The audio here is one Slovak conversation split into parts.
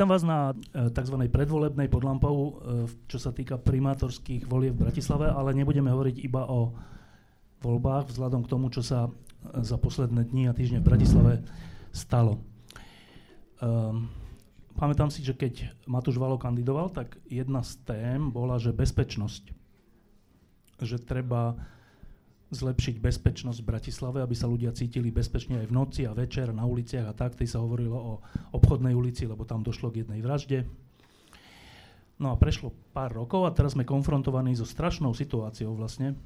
Vítam vás na e, tzv. predvolebnej podlampou, e, čo sa týka primátorských volieb v Bratislave, ale nebudeme hovoriť iba o voľbách vzhľadom k tomu, čo sa e, za posledné dni a týždne v Bratislave stalo. Um, pamätám si, že keď Matúš Valo kandidoval, tak jedna z tém bola, že bezpečnosť. Že treba zlepšiť bezpečnosť v Bratislave, aby sa ľudia cítili bezpečne aj v noci a večer na uliciach a tak. Tej sa hovorilo o obchodnej ulici, lebo tam došlo k jednej vražde. No a prešlo pár rokov a teraz sme konfrontovaní so strašnou situáciou vlastne.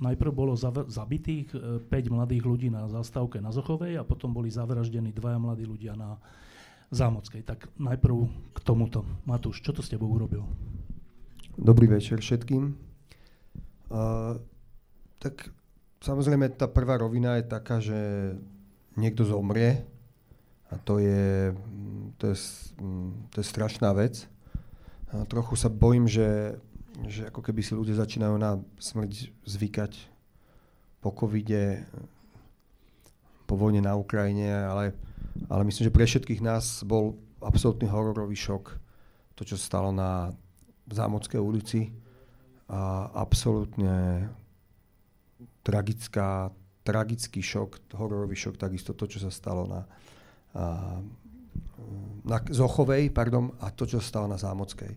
Najprv bolo zav- zabitých 5 e, mladých ľudí na zastávke na Zochovej a potom boli zavraždení dvaja mladí ľudia na Zámockej. Tak najprv k tomuto. Matúš, čo to s tebou urobil? Dobrý večer všetkým. Uh, tak samozrejme tá prvá rovina je taká, že niekto zomrie a to je, to je, to je strašná vec. A trochu sa bojím, že, že ako keby si ľudia začínajú na smrť zvykať po covide, po vojne na Ukrajine, ale, ale myslím, že pre všetkých nás bol absolútny hororový šok to, čo stalo na Zámodskej ulici a absolútne tragická, tragický šok, hororový šok, takisto to, čo sa stalo na, na Zochovej pardon, a to, čo sa stalo na Zámockej.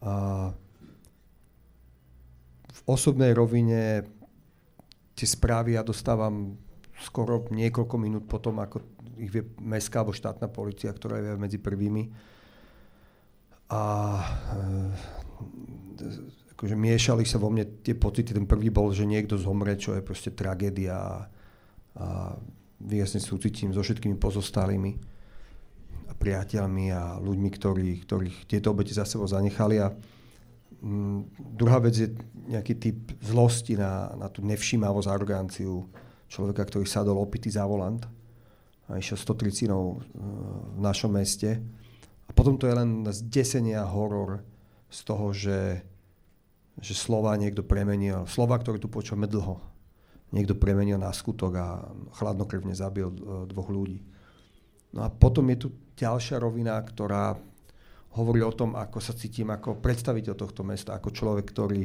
A v osobnej rovine tie správy ja dostávam skoro niekoľko minút potom, ako ich vie mestská alebo štátna policia, ktorá je medzi prvými. A e, akože miešali sa vo mne tie pocity. Ten prvý bol, že niekto zomre, čo je proste tragédia a výjasne súcitím so všetkými pozostalými a priateľmi a ľuďmi, ktorí, ktorých tieto obete za sebou zanechali. A mm, druhá vec je nejaký typ zlosti na, na tú nevšímavosť, aroganciu človeka, ktorý sadol opitý za volant a išiel 130 e, v našom meste. A potom to je len zdesenie a horor z toho, že že slova niekto premenil, slova, ktoré tu počujeme dlho, niekto premenil na skutok a chladnokrvne zabil e, dvoch ľudí. No a potom je tu ďalšia rovina, ktorá hovorí o tom, ako sa cítim ako predstaviteľ tohto mesta, ako človek, ktorý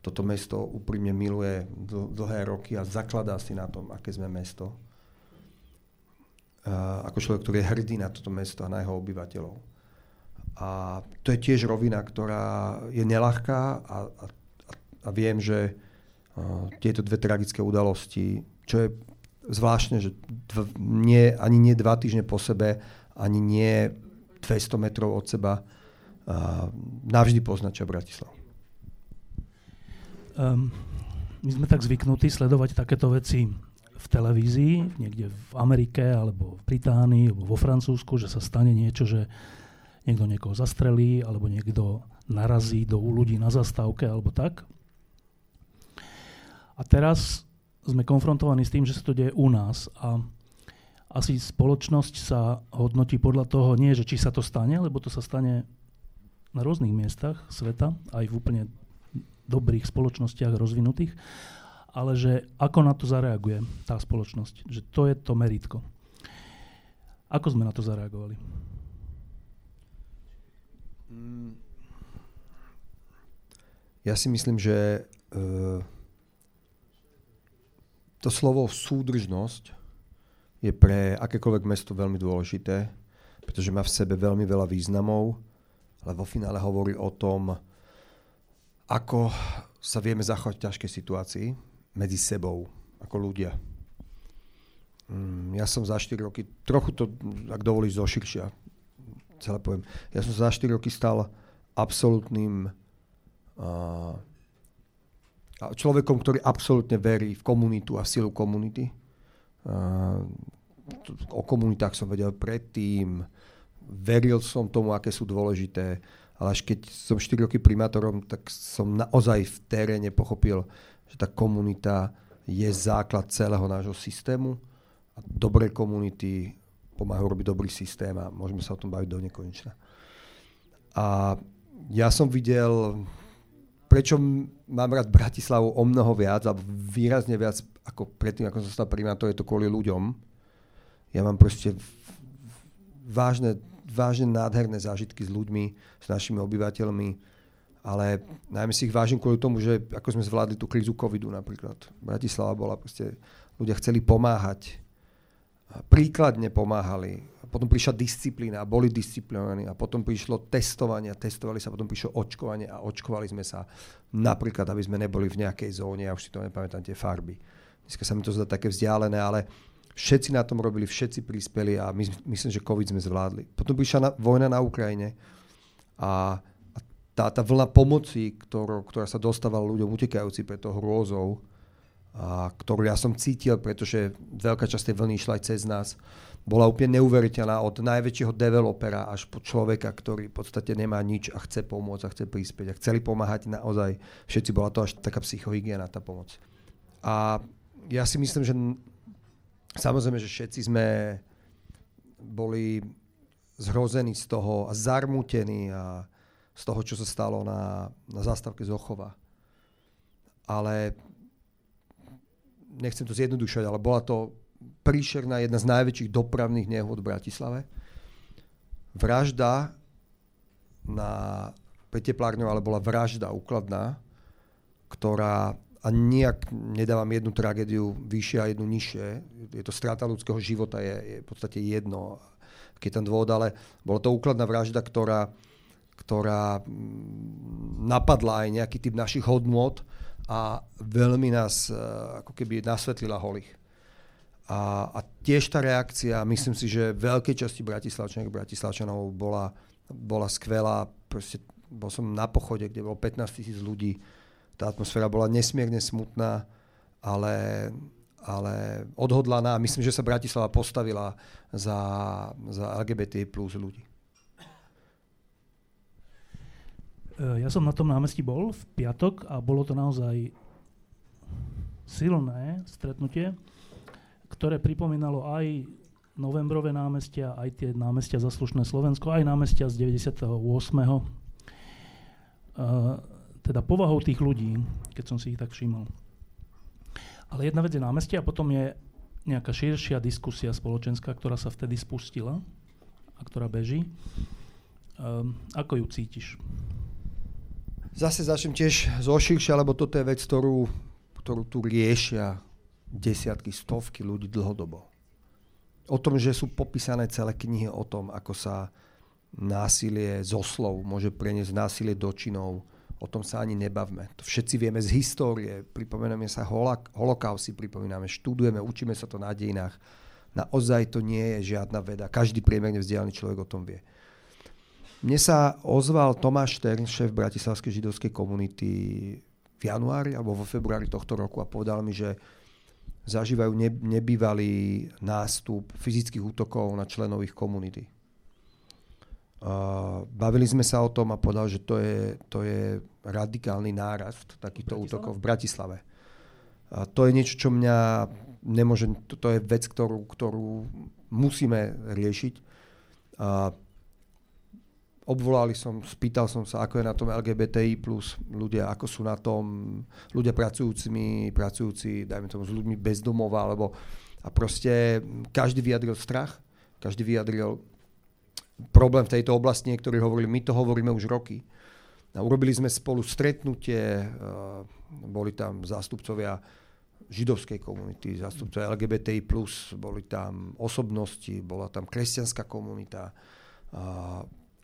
toto mesto úprimne miluje dl- dlhé roky a zakladá si na tom, aké sme mesto. A ako človek, ktorý je hrdý na toto mesto a na jeho obyvateľov. A to je tiež rovina, ktorá je nelahká a, a, a viem, že tieto dve tragické udalosti, čo je zvláštne, že dv, nie, ani nie dva týždne po sebe, ani nie 200 metrov od seba, navždy poznačia Bratislavu. Um, my sme tak zvyknutí sledovať takéto veci v televízii, niekde v Amerike, alebo v Británii, alebo vo Francúzsku, že sa stane niečo, že niekto niekoho zastrelí, alebo niekto narazí do ľudí na zastávke, alebo tak. A teraz sme konfrontovaní s tým, že sa to deje u nás. A asi spoločnosť sa hodnotí podľa toho, nie že či sa to stane, lebo to sa stane na rôznych miestach sveta, aj v úplne dobrých spoločnostiach rozvinutých, ale že ako na to zareaguje tá spoločnosť. Že to je to meritko. Ako sme na to zareagovali? Ja si myslím, že uh, to slovo súdržnosť je pre akékoľvek mesto veľmi dôležité, pretože má v sebe veľmi veľa významov, ale vo finále hovorí o tom, ako sa vieme zachovať v ťažkej situácii medzi sebou, ako ľudia. Mm, ja som za 4 roky, trochu to, ak dovolíš, zoširšia, celé poviem. Ja som za 4 roky stal absolútnym uh, človekom, ktorý absolútne verí v komunitu a v silu komunity. Uh, o komunitách som vedel predtým, veril som tomu, aké sú dôležité, ale až keď som 4 roky primátorom, tak som naozaj v teréne pochopil, že tá komunita je základ celého nášho systému a dobré komunity pomáhajú robiť dobrý systém a môžeme sa o tom baviť do nekonečna. A ja som videl, prečo mám rád Bratislavu o mnoho viac, alebo výrazne viac ako predtým, ako som stal primátor, je to kvôli ľuďom. Ja mám proste vážne, vážne nádherné zážitky s ľuďmi, s našimi obyvateľmi, ale najmä si ich vážim kvôli tomu, že ako sme zvládli tú krízu covidu napríklad. Bratislava bola proste, ľudia chceli pomáhať, príkladne pomáhali. Potom prišla disciplína boli disciplinovaní a potom prišlo testovanie testovali sa, potom prišlo očkovanie a očkovali sme sa napríklad, aby sme neboli v nejakej zóne, ja už si to nepamätám, tie farby. Dneska sa mi to zdá také vzdialené, ale všetci na tom robili, všetci prispeli a my, myslím, že COVID sme zvládli. Potom prišla na, vojna na Ukrajine a, a tá, tá vlna pomoci, ktorú, ktorá sa dostávala ľuďom utekajúci pred tou hrôzou, a ktorú ja som cítil, pretože veľká časť tej vlny išla aj cez nás, bola úplne neuveriteľná od najväčšieho developera až po človeka, ktorý v podstate nemá nič a chce pomôcť a chce prispieť a chceli pomáhať naozaj. Všetci bola to až taká psychohygiena, tá pomoc. A ja si myslím, že samozrejme, že všetci sme boli zhrození z toho a zarmútení a z toho, čo sa stalo na, na zástavke Zochova. Ale nechcem to zjednodušovať, ale bola to príšerná jedna z najväčších dopravných nehôd v Bratislave. Vražda na Peteplárňov, ale bola vražda úkladná, ktorá a nijak nedávam jednu tragédiu vyššie a jednu nižšie. Je to strata ľudského života, je, je v podstate jedno, keď ten dôvod, ale bola to úkladná vražda, ktorá, ktorá mm, napadla aj nejaký typ našich hodnôt a veľmi nás e, ako keby nasvetlila holých. A, a tiež tá reakcia, myslím si, že veľkej časti Bratislavčanov Bratislavčanov bola, bola skvelá. Proste bol som na pochode, kde bolo 15 tisíc ľudí. Tá atmosféra bola nesmierne smutná, ale, ale odhodlaná. Myslím, že sa Bratislava postavila za, za LGBT plus ľudí. Ja som na tom námestí bol v piatok a bolo to naozaj silné stretnutie, ktoré pripomínalo aj novembrové námestia, aj tie námestia za slušné Slovensko, aj námestia z 98. Uh, eh, teda povahou tých ľudí, keď som si ich tak všimol. Ale jedna vec je námestie a potom je nejaká širšia diskusia spoločenská, ktorá sa vtedy spustila a ktorá beží. Um, ako ju cítiš? Zase začnem tiež zo širšia, lebo toto je vec, ktorú, ktorú tu riešia desiatky, stovky ľudí dlhodobo. O tom, že sú popísané celé knihy o tom, ako sa násilie zo slov môže preniesť násilie do činov, o tom sa ani nebavme. To všetci vieme z histórie, pripomíname sa holok- holokausty, pripomíname, študujeme, učíme sa to na dejinách. Naozaj to nie je žiadna veda. Každý priemerne vzdelaný človek o tom vie. Mne sa ozval Tomáš Štern, šéf Bratislavskej židovskej komunity v januári alebo vo februári tohto roku a povedal mi, že zažívajú nebývalý nástup fyzických útokov na členov ich komunity. Uh, bavili sme sa o tom a povedal, že to je, to je radikálny nárast takýchto útokov v Bratislave. A to je niečo, čo mňa nemôže, to, to je vec, ktorú, ktorú musíme riešiť. Uh, obvolali som, spýtal som sa, ako je na tom LGBTI plus ľudia, ako sú na tom ľudia pracujúcimi, pracujúci, dajme tomu, s ľuďmi bez domova, alebo a proste každý vyjadril strach, každý vyjadril problém v tejto oblasti, niektorí hovorili, my to hovoríme už roky. A urobili sme spolu stretnutie, boli tam zástupcovia židovskej komunity, zástupcovia LGBTI+, boli tam osobnosti, bola tam kresťanská komunita,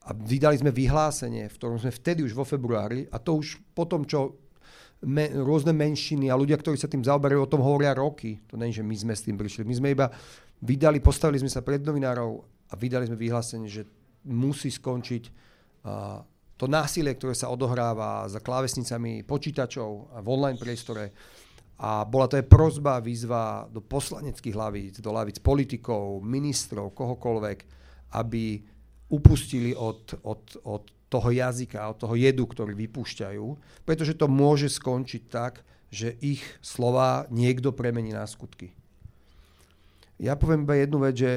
a vydali sme vyhlásenie, v ktorom sme vtedy už vo februári, a to už po tom, čo me, rôzne menšiny a ľudia, ktorí sa tým zaoberajú, o tom hovoria roky. To nie, že my sme s tým prišli. My sme iba vydali, postavili sme sa pred novinárov a vydali sme vyhlásenie, že musí skončiť uh, to násilie, ktoré sa odohráva za klávesnicami počítačov a v online priestore A bola to aj prozba, výzva do poslaneckých hlavíc, do hlavíc politikov, ministrov, kohokoľvek, aby upustili od, od, od toho jazyka, od toho jedu, ktorý vypúšťajú, pretože to môže skončiť tak, že ich slova niekto premení na skutky. Ja poviem iba jednu vec, že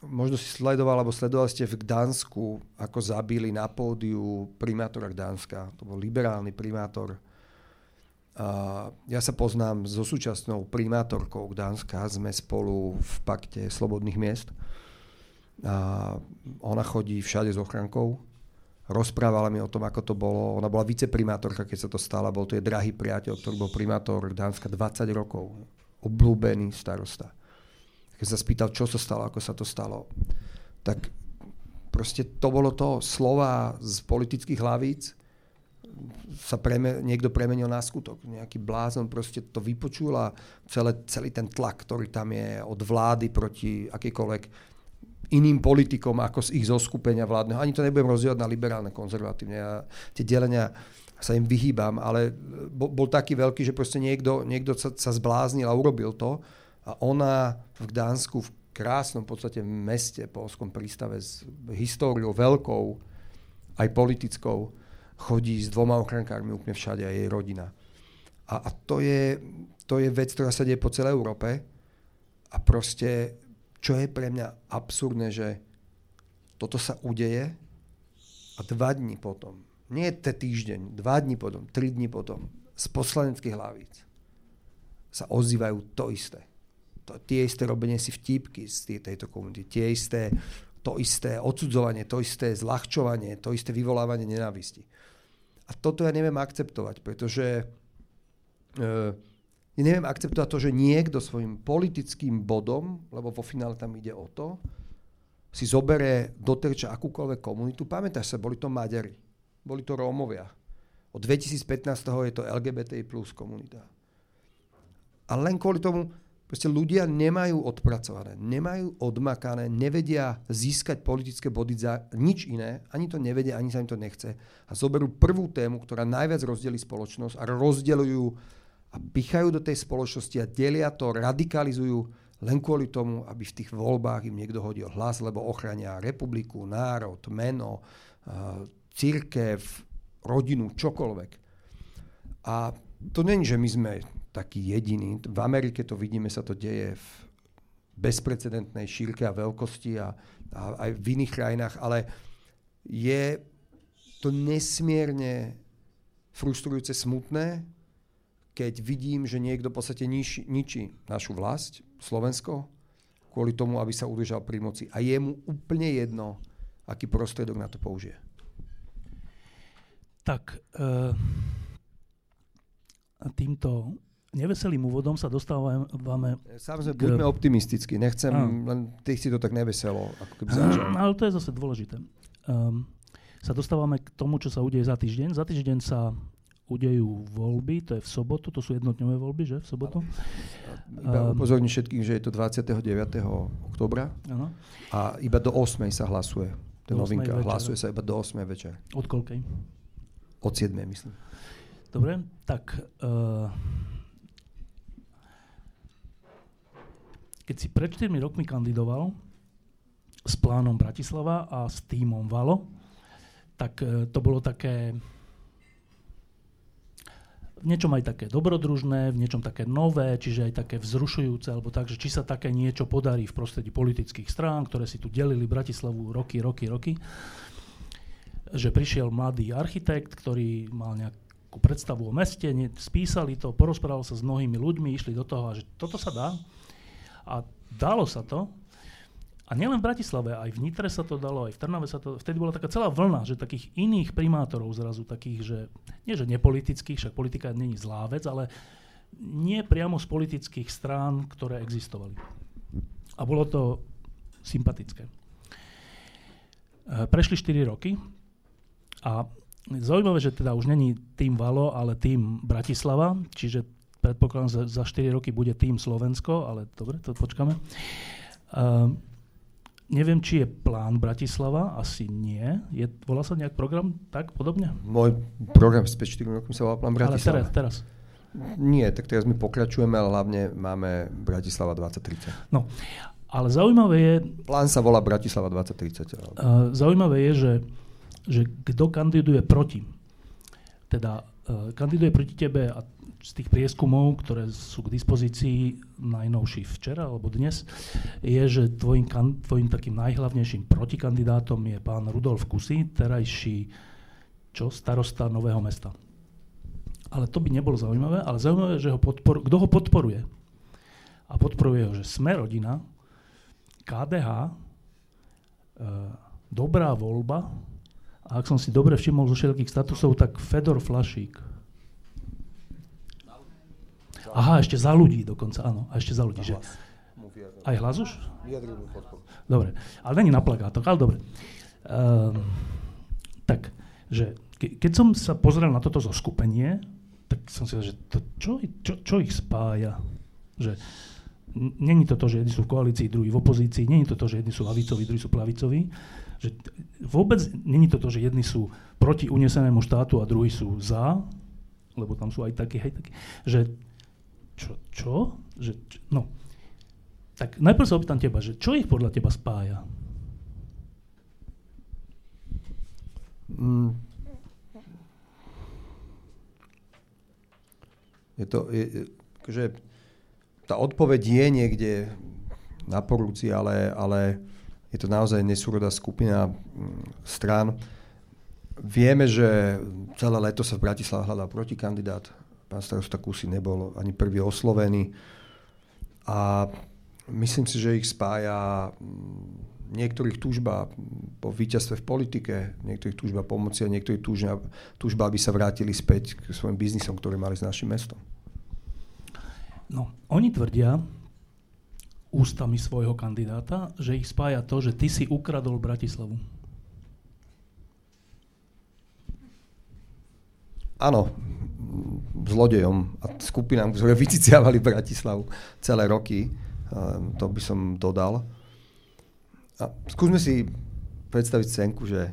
možno si sledoval, alebo sledovali ste v Gdansku, ako zabili na pódiu primátora Gdanska. To bol liberálny primátor Uh, ja sa poznám so súčasnou primátorkou Gdanska, sme spolu v pakte slobodných miest. Uh, ona chodí všade s ochrankou, rozprávala mi o tom, ako to bolo. Ona bola viceprimátorka, keď sa to stala, bol to je drahý priateľ, ktorý bol primátor Gdanska 20 rokov, obľúbený starosta. Keď sa spýtal, čo sa stalo, ako sa to stalo, tak proste to bolo to slova z politických hlavíc, sa preme, niekto premenil na skutok. Nejaký blázon proste to vypočul a celé, celý ten tlak, ktorý tam je od vlády proti akýkoľvek iným politikom ako z ich zoskupenia vládneho. Ani to nebudem rozdielať na liberálne, konzervatívne. Ja tie delenia sa im vyhýbam, ale bol, bol taký veľký, že proste niekto, niekto sa, sa zbláznil a urobil to. A ona v Gdansku, v krásnom podstate meste, polskom prístave s históriou veľkou, aj politickou, chodí s dvoma ochrankármi úplne všade a jej rodina. A, a to, je, to je vec, ktorá sa deje po celej Európe a proste, čo je pre mňa absurdné, že toto sa udeje a dva dní potom, nie te týždeň, dva dní potom, tri dní potom, z poslaneckých hlavíc sa ozývajú to isté. To, tie isté robenie si vtipky z tejto komunity, tie isté, to isté odsudzovanie, to isté zľahčovanie, to isté vyvolávanie nenávisti. A toto ja neviem akceptovať, pretože uh, ja neviem akceptovať to, že niekto svojim politickým bodom, lebo vo finále tam ide o to, si zobere do terča akúkoľvek komunitu. Pamätáš sa, boli to Maďari, boli to Rómovia. Od 2015. je to LGBTI plus komunita. A len kvôli tomu, Proste ľudia nemajú odpracované, nemajú odmakané, nevedia získať politické body za nič iné, ani to nevedia, ani sa im to nechce. A zoberú prvú tému, ktorá najviac rozdelí spoločnosť a rozdeľujú a pichajú do tej spoločnosti a delia to, radikalizujú len kvôli tomu, aby v tých voľbách im niekto hodil hlas, lebo ochrania republiku, národ, meno, církev, rodinu, čokoľvek. A to není, že my sme taký jediný. V Amerike to vidíme, sa to deje v bezprecedentnej šírke a veľkosti a, a aj v iných krajinách, ale je to nesmierne frustrujúce, smutné, keď vidím, že niekto v podstate niči, ničí našu vlast, Slovensko, kvôli tomu, aby sa udržal pri moci. A je mu úplne jedno, aký prostriedok na to použije. Tak, uh, týmto neveselým úvodom sa dostávame... Samozrejme, k... buďme optimistickí. Nechcem, a. len ty si to tak neveselo. Ako keby začal. Ale to je zase dôležité. Um, sa dostávame k tomu, čo sa udeje za týždeň. Za týždeň sa udejú voľby, to je v sobotu, to sú jednotňové voľby, že v sobotu? Iba um, upozorním všetkým, že je to 29. oktobra ano. a iba do 8. sa hlasuje. To novinka, večer. hlasuje sa iba do 8. večer. Od koľkej? Od 7. myslím. Dobre, tak uh, keď si pred 4 rokmi kandidoval s plánom Bratislava a s týmom Valo, tak e, to bolo také niečom aj také dobrodružné, v niečom také nové, čiže aj také vzrušujúce, alebo tak, že či sa také niečo podarí v prostredí politických strán, ktoré si tu delili Bratislavu roky, roky, roky. Že prišiel mladý architekt, ktorý mal nejakú predstavu o meste, spísali to, porozprával sa s mnohými ľuďmi, išli do toho a že toto sa dá. A dalo sa to. A nielen v Bratislave, aj v Nitre sa to dalo, aj v Trnave sa to... Vtedy bola taká celá vlna, že takých iných primátorov zrazu, takých, že nie že nepolitických, však politika není zlá vec, ale nie priamo z politických strán, ktoré existovali. A bolo to sympatické. E, prešli 4 roky a zaujímavé, že teda už není tým Valo, ale tým Bratislava, čiže predpokladám, že za 4 roky bude tým Slovensko, ale dobre, to počkáme. Uh, neviem, či je plán Bratislava, asi nie. Je, volá sa nejak program tak podobne? Môj program z 4 rokov sa volá plán Bratislava. Ale teraz, teraz. Nie, tak teraz my pokračujeme, ale hlavne máme Bratislava 2030. No, ale zaujímavé je... Plán sa volá Bratislava 2030. Uh, zaujímavé je, že, že kto kandiduje proti. Teda uh, kandiduje proti tebe a z tých prieskumov, ktoré sú k dispozícii najnovší včera alebo dnes, je, že tvojim, tvojim takým najhlavnejším protikandidátom je pán Rudolf Kusy, terajší čo, starosta Nového mesta. Ale to by nebolo zaujímavé, ale zaujímavé, že ho podpor, kto ho podporuje. A podporuje ho, že sme rodina, KDH, e, dobrá voľba, a ak som si dobre všimol zo všetkých statusov, tak Fedor Flašík, Aha, ešte za ľudí dokonca, áno. A ešte za ľudí. Že... Aj hlas už? Dobre, ale není na plagátoch, ale dobre. Um, tak, že ke, keď som sa pozrel na toto zoskupenie, tak som si že to, čo, čo, čo ich spája? Že není to to, že jedni sú v koalícii, druhí v opozícii, není to to, že jedni sú lavicoví, druhí sú plavicoví. Že vôbec není to to, že jedni sú proti unesenému štátu a druhí sú za, lebo tam sú aj takí, hej, takí. Že čo? čo? Že, čo? No. Tak najprv sa opýtam teba, že čo ich podľa teba spája? Mm. Je to, je, že tá odpoveď je niekde na porúci, ale, ale je to naozaj nesúrodá skupina mm, strán. Vieme, že celé leto sa v Bratislave hľadal protikandidát pán starosta Kusy nebol ani prvý oslovený. A myslím si, že ich spája mm, niektorých túžba po víťazstve v politike, niektorých túžba pomoci a niektorých túžba, túžba, aby sa vrátili späť k svojim biznisom, ktoré mali s našim mestom. No, oni tvrdia ústami svojho kandidáta, že ich spája to, že ty si ukradol Bratislavu. Áno, zlodejom a skupinám, ktoré vyciciavali Bratislavu celé roky. To by som dodal. A skúsme si predstaviť scénku, že,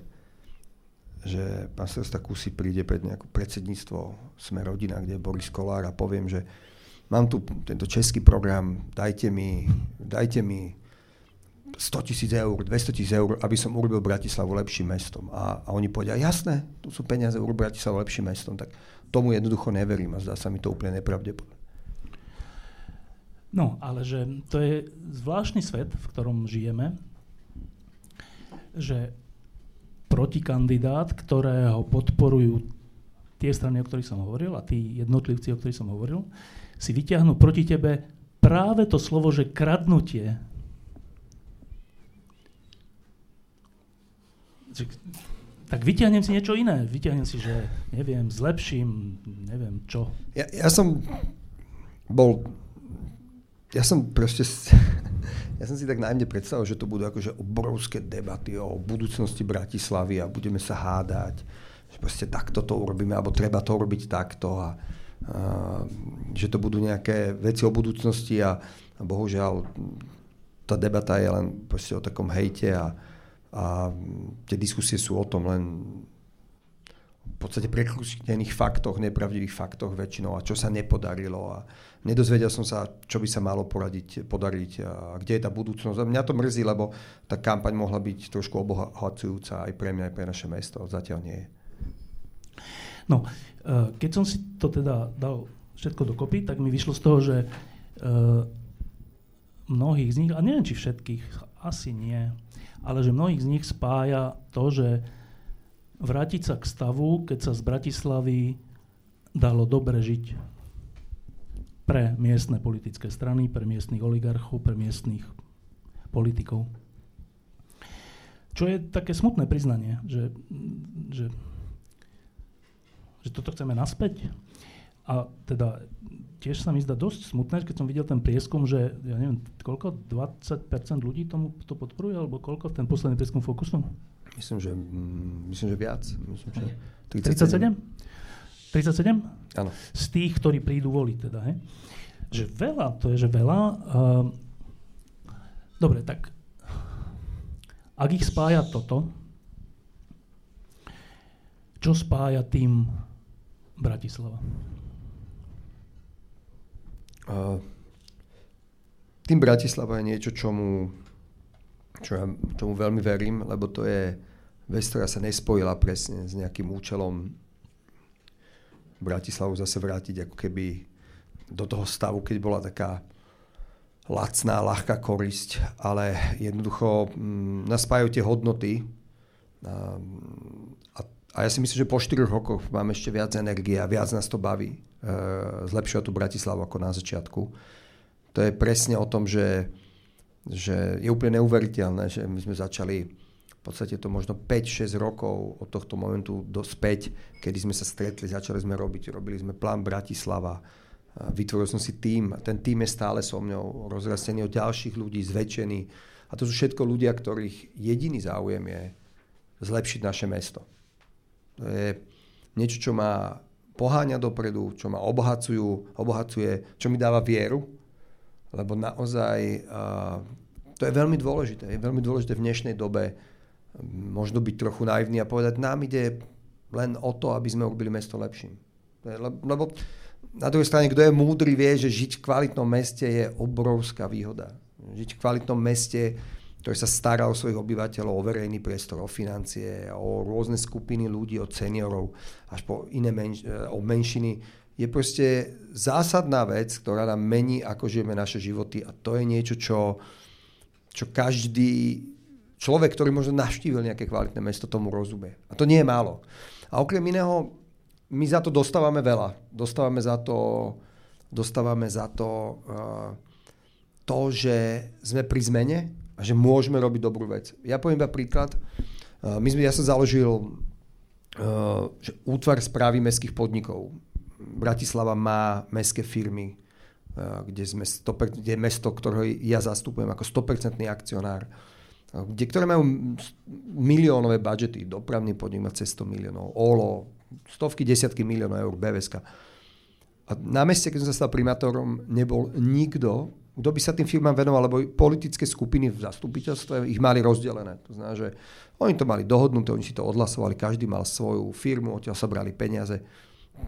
že pán Srsta Kusy príde pred nejakú predsedníctvo Sme rodina, kde je Boris Kolár a poviem, že mám tu tento český program, dajte mi, dajte mi 100 tisíc eur, 200 tisíc eur, aby som urobil Bratislavu lepším mestom. A, a oni povedia, jasné, tu sú peniaze, urobil Bratislavu lepším mestom. Tak tomu jednoducho neverím a zdá sa mi to úplne nepravdepodobné. No, ale že to je zvláštny svet, v ktorom žijeme, že protikandidát, ktorého podporujú tie strany, o ktorých som hovoril, a tí jednotlivci, o ktorých som hovoril, si vyťahnú proti tebe práve to slovo, že kradnutie. Tak vyťahnem si niečo iné. Vyťahnem si, že neviem, zlepším, neviem čo. Ja, ja som bol, ja som proste, ja som si tak najmä predstavil, že to budú akože obrovské debaty o budúcnosti Bratislavy a budeme sa hádať, že proste takto to urobíme, alebo treba to urobiť takto a, a že to budú nejaké veci o budúcnosti a, a bohužiaľ tá debata je len proste o takom hejte a, a tie diskusie sú o tom len v podstate prekrustených faktoch, nepravdivých faktoch väčšinou a čo sa nepodarilo a nedozvedel som sa, čo by sa malo poradiť, podariť a kde je tá budúcnosť. A mňa to mrzí, lebo tá kampaň mohla byť trošku obohacujúca aj pre mňa, aj pre naše mesto. Zatiaľ nie je. No, e, keď som si to teda dal všetko dokopy, tak mi vyšlo z toho, že e, mnohých z nich, a neviem či všetkých, asi nie, ale že mnohých z nich spája to, že vrátiť sa k stavu, keď sa z Bratislavy dalo dobre žiť pre miestne politické strany, pre miestnych oligarchov, pre miestnych politikov. Čo je také smutné priznanie, že, že, že toto chceme naspäť. A teda tiež sa mi zdá dosť smutné, keď som videl ten prieskum, že ja neviem, koľko, 20% ľudí tomu to podporuje, alebo koľko ten posledný prieskum Fokusu? Myslím, že, mm, myslím, že viac. Myslím, že 37? 37? Áno. Z tých, ktorí prídu voliť teda, he? Že veľa, to je, že veľa. Uh, dobre, tak ak ich spája toto, čo spája tým Bratislava? Tým Bratislava je niečo, čomu, čo ja, čomu veľmi verím, lebo to je vec, ktorá sa nespojila presne s nejakým účelom Bratislavu zase vrátiť ako keby do toho stavu, keď bola taká lacná, ľahká korisť, ale jednoducho mm, nás spájajú tie hodnoty a, a, a ja si myslím, že po 4 rokoch máme ešte viac energie a viac nás to baví e, zlepšovať tú Bratislavu ako na začiatku. To je presne o tom, že, že je úplne neuveriteľné, že my sme začali v podstate to možno 5-6 rokov od tohto momentu do späť, kedy sme sa stretli, začali sme robiť, robili sme plán Bratislava, vytvoril som si tým, ten tým je stále so mňou rozrastený od ďalších ľudí, zväčšený a to sú všetko ľudia, ktorých jediný záujem je zlepšiť naše mesto. To je niečo, čo ma poháňa dopredu, čo ma obohacujú, obohacuje, čo mi dáva vieru, lebo naozaj uh, to je veľmi dôležité. Je veľmi dôležité v dnešnej dobe možno byť trochu naivný a povedať, nám ide len o to, aby sme urobili mesto lepším. Lebo na druhej strane, kto je múdry, vie, že žiť v kvalitnom meste je obrovská výhoda. Žiť v kvalitnom meste, ktoré sa stará o svojich obyvateľov, o verejný priestor, o financie, o rôzne skupiny ľudí, od seniorov až po iné menš- o menšiny, je proste zásadná vec, ktorá nám mení, ako žijeme naše životy a to je niečo, čo, čo každý človek, ktorý možno navštívil nejaké kvalitné mesto, tomu rozumie. A to nie je málo. A okrem iného, my za to dostávame veľa. Dostávame za to, dostávame za to uh, to, že sme pri zmene a že môžeme robiť dobrú vec. Ja poviem iba príklad. Uh, my sme, ja som založil uh, že útvar správy mestských podnikov. Bratislava má mestské firmy, uh, kde, sme 100%, kde je mesto, ktorého ja zastupujem ako 100% akcionár kde, ktoré majú miliónové budžety. Dopravný podnik má cez 100 miliónov, OLO, stovky, desiatky miliónov eur, BVSK. A na meste, keď som sa stal primátorom, nebol nikto, kto by sa tým firmám venoval, lebo politické skupiny v zastupiteľstve ich mali rozdelené. To znamená, že oni to mali dohodnuté, oni si to odhlasovali, každý mal svoju firmu, odtiaľ sa brali peniaze.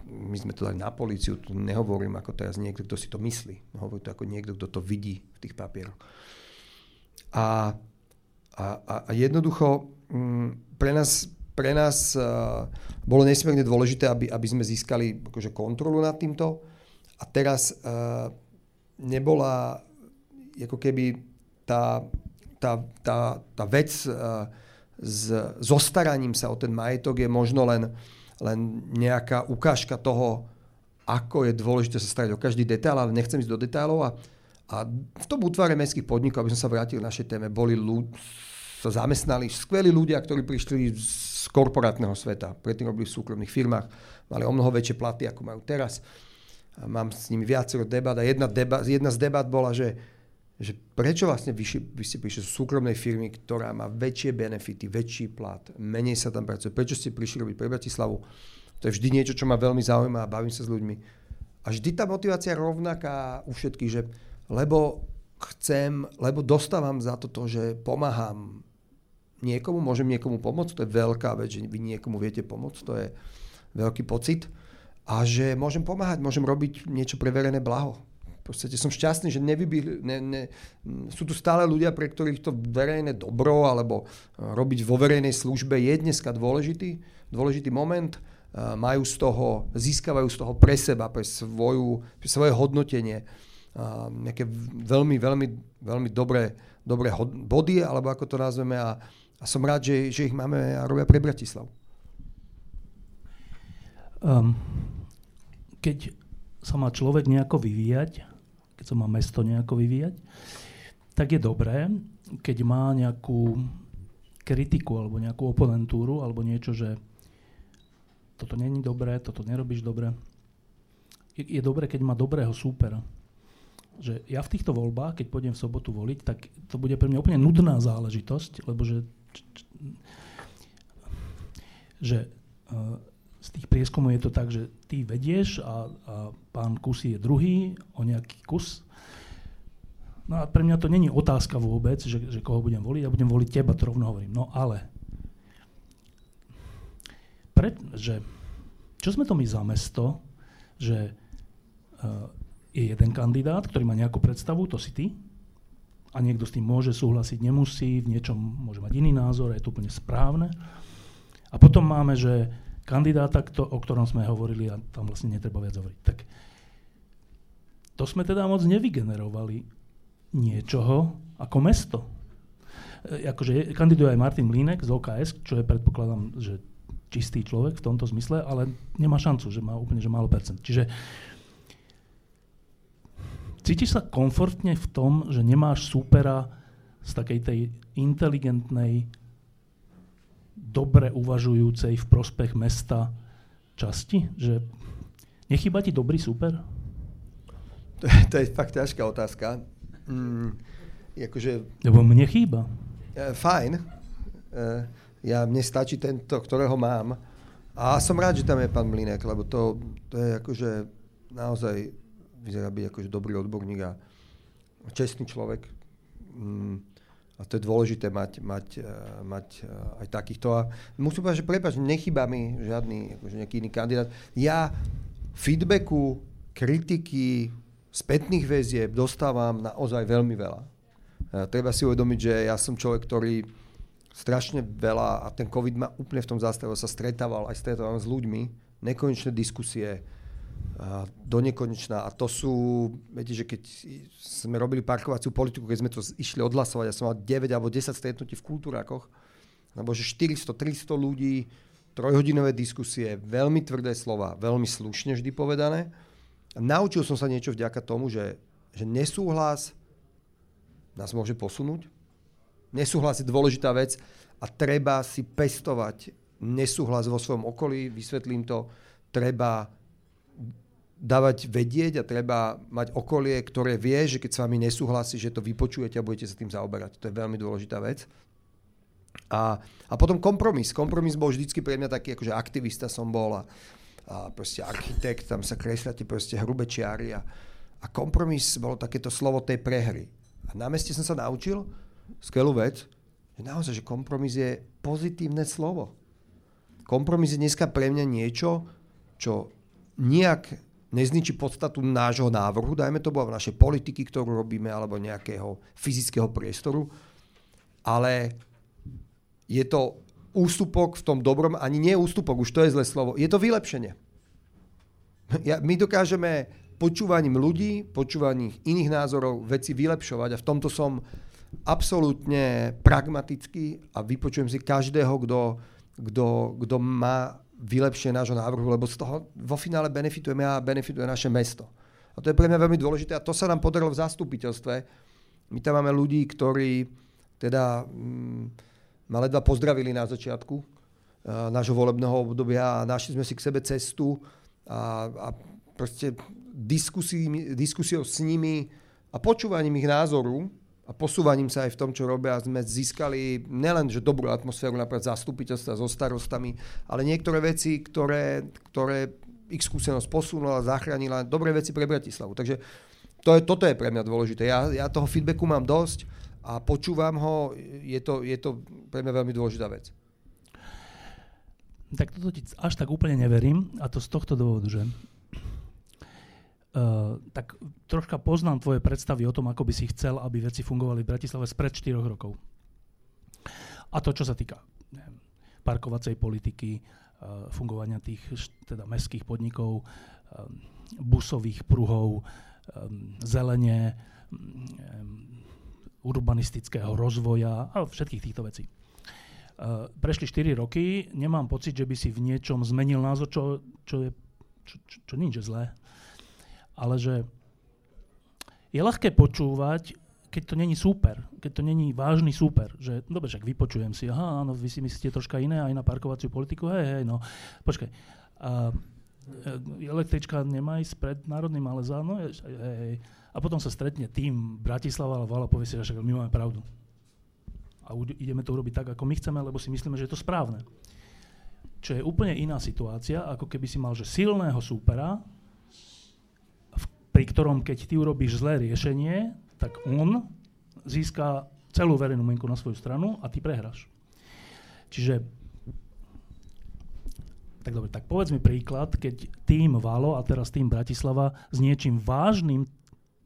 My sme to dali na políciu, tu nehovorím ako teraz niekto, kto si to myslí. Hovorím to ako niekto, kto to vidí v tých papieroch. A a, a, jednoducho mm, pre nás, pre nás uh, bolo nesmierne dôležité, aby, aby sme získali akože kontrolu nad týmto. A teraz uh, nebola ako keby tá, tá, tá, tá vec uh, s zostaraním sa o ten majetok je možno len, len nejaká ukážka toho, ako je dôležité sa starať o každý detail, ale nechcem ísť do detailov. A, a v tom útvare mestských podnikov, aby som sa vrátil k našej téme, boli ľud, sa zamestnali skvelí ľudia, ktorí prišli z korporátneho sveta. Predtým robili v súkromných firmách, mali o mnoho väčšie platy, ako majú teraz. A mám s nimi viacero debat a jedna, deba, jedna z debat bola, že, že prečo vlastne vy, vy ste prišli z súkromnej firmy, ktorá má väčšie benefity, väčší plat, menej sa tam pracuje. Prečo ste prišli robiť pre Bratislavu? To je vždy niečo, čo ma veľmi zaujíma a bavím sa s ľuďmi. A vždy tá motivácia rovnaká u všetkých, že lebo chcem, lebo dostávam za to, že pomáham niekomu, môžem niekomu pomôcť, to je veľká vec, že vy niekomu viete pomôcť, to je veľký pocit. A že môžem pomáhať, môžem robiť niečo pre verejné blaho. V som šťastný, že nevyby, ne, ne, sú tu stále ľudia, pre ktorých to verejné dobro alebo e, robiť vo verejnej službe je dneska dôležitý, dôležitý moment. E, majú z toho, získavajú z toho pre seba, pre, svoju, pre svoje hodnotenie nejaké veľmi, veľmi, veľmi dobré, dobré body, alebo ako to nazveme. A, a som rád, že, že ich máme a robia pre Bratislav. Um, keď sa má človek nejako vyvíjať, keď sa má mesto nejako vyvíjať, tak je dobré, keď má nejakú kritiku alebo nejakú oponentúru alebo niečo, že toto není dobré, toto nerobíš dobre. Je, je dobré, keď má dobrého súpera. Že ja v týchto voľbách, keď pôjdem v sobotu voliť, tak to bude pre mňa úplne nudná záležitosť, lebo že že uh, z tých prieskumov je to tak, že ty vedieš a, a pán Kusy je druhý o nejaký kus. No a pre mňa to není otázka vôbec, že, že koho budem voliť, ja budem voliť teba, to rovno hovorím. No ale, pre, že, čo sme to my za mesto, že uh, je jeden kandidát, ktorý má nejakú predstavu, to si ty, a niekto s tým môže súhlasiť, nemusí, v niečom môže mať iný názor, je to úplne správne. A potom máme, že kandidáta, kto, o ktorom sme hovorili, a tam vlastne netreba viac hovoriť. Tak to sme teda moc nevygenerovali niečoho ako mesto. E, akože kandiduje aj Martin Mlínek z OKS, čo je predpokladám, že čistý človek v tomto zmysle, ale nemá šancu, že má úplne že málo percent. Čiže cítiš sa komfortne v tom, že nemáš súpera z takej tej inteligentnej, dobre uvažujúcej v prospech mesta časti? Že nechýba ti dobrý súper? To je, to je fakt ťažká otázka. Mm, akože, Lebo mne chýba. E, fajn. E, ja, mne stačí tento, ktorého mám. A som rád, že tam je pán Mlinek, lebo to, to je akože naozaj vyzerá byť akože dobrý odborník a čestný človek. Mm, a to je dôležité mať, mať, e, mať e, aj takýchto. A musím povedať, že prepáč, nechýba mi žiadny akože nejaký iný kandidát. Ja feedbacku, kritiky, spätných väzieb dostávam naozaj veľmi veľa. E, treba si uvedomiť, že ja som človek, ktorý strašne veľa, a ten COVID ma úplne v tom zastavil, sa stretával, aj stretávam s ľuďmi, nekonečné diskusie, do nekonečná. A to sú, viete, že keď sme robili parkovaciu politiku, keď sme to išli odhlasovať, ja som mal 9 alebo 10 stretnutí v kultúrakoch, alebo že 400-300 ľudí, trojhodinové diskusie, veľmi tvrdé slova, veľmi slušne vždy povedané. A naučil som sa niečo vďaka tomu, že, že nesúhlas nás môže posunúť, Nesúhlas je dôležitá vec a treba si pestovať nesúhlas vo svojom okolí, vysvetlím to, treba dávať vedieť a treba mať okolie, ktoré vie, že keď s vami nesúhlasí, že to vypočujete a budete sa tým zaoberať. To je veľmi dôležitá vec. A, a potom kompromis. Kompromis bol vždycky pre mňa taký, akože aktivista som bol a, a proste architekt, tam sa kresláte proste hrubé čiary a, a kompromis bolo takéto slovo tej prehry. A na meste som sa naučil, skvelú vec, že naozaj, že kompromis je pozitívne slovo. Kompromis je dneska pre mňa niečo, čo nejak nezničí podstatu nášho návrhu, dajme to v našej politiky, ktorú robíme, alebo nejakého fyzického priestoru, ale je to ústupok v tom dobrom, ani nie ústupok, už to je zlé slovo, je to vylepšenie. Ja, my dokážeme počúvaním ľudí, počúvaním iných názorov veci vylepšovať a v tomto som absolútne pragmatický a vypočujem si každého, kto, kto, kto má vylepšenie nášho návrhu, lebo z toho vo finále benefitujeme a benefituje naše mesto. A to je pre mňa veľmi dôležité a to sa nám podarilo v zastupiteľstve. My tam máme ľudí, ktorí teda mm, ma ledva pozdravili na začiatku uh, nášho volebného obdobia a našli sme si k sebe cestu a, a proste diskusiou s nimi a počúvaním ich názoru a posúvaním sa aj v tom, čo robia, sme získali nielen že dobrú atmosféru napríklad zastupiteľstva so starostami, ale niektoré veci, ktoré, ktoré ich skúsenosť posunula, zachránila, dobré veci pre Bratislavu. Takže to je, toto je pre mňa dôležité. Ja, ja toho feedbacku mám dosť a počúvam ho, je to, je to pre mňa veľmi dôležitá vec. Tak toto ti až tak úplne neverím a to z tohto dôvodu, že Uh, tak troška poznám tvoje predstavy o tom, ako by si chcel, aby veci fungovali v Bratislave spred 4 rokov. A to, čo sa týka neviem, parkovacej politiky, uh, fungovania tých teda mestských podnikov, um, busových pruhov, um, zelenie, um, urbanistického rozvoja a všetkých týchto vecí. Uh, prešli 4 roky, nemám pocit, že by si v niečom zmenil názor, čo, čo je čo, čo, čo nič je zlé ale že je ľahké počúvať, keď to není super, keď to není vážny super, že dobre, však vypočujem si, aha, áno, vy si myslíte troška iné aj na parkovaciu politiku, hej, hej, no, počkaj, a, e, električka nemá ísť pred národným, ale za, no, hej, hej, a potom sa stretne tým Bratislava a Vala povie si, že my máme pravdu. A ideme to urobiť tak, ako my chceme, lebo si myslíme, že je to správne. Čo je úplne iná situácia, ako keby si mal že silného súpera, pri ktorom keď ty urobíš zlé riešenie, tak on získa celú verejnú mienku na svoju stranu a ty prehráš. Čiže Tak dobre, tak povedz mi príklad, keď tým Valo a teraz tým Bratislava s niečím vážnym,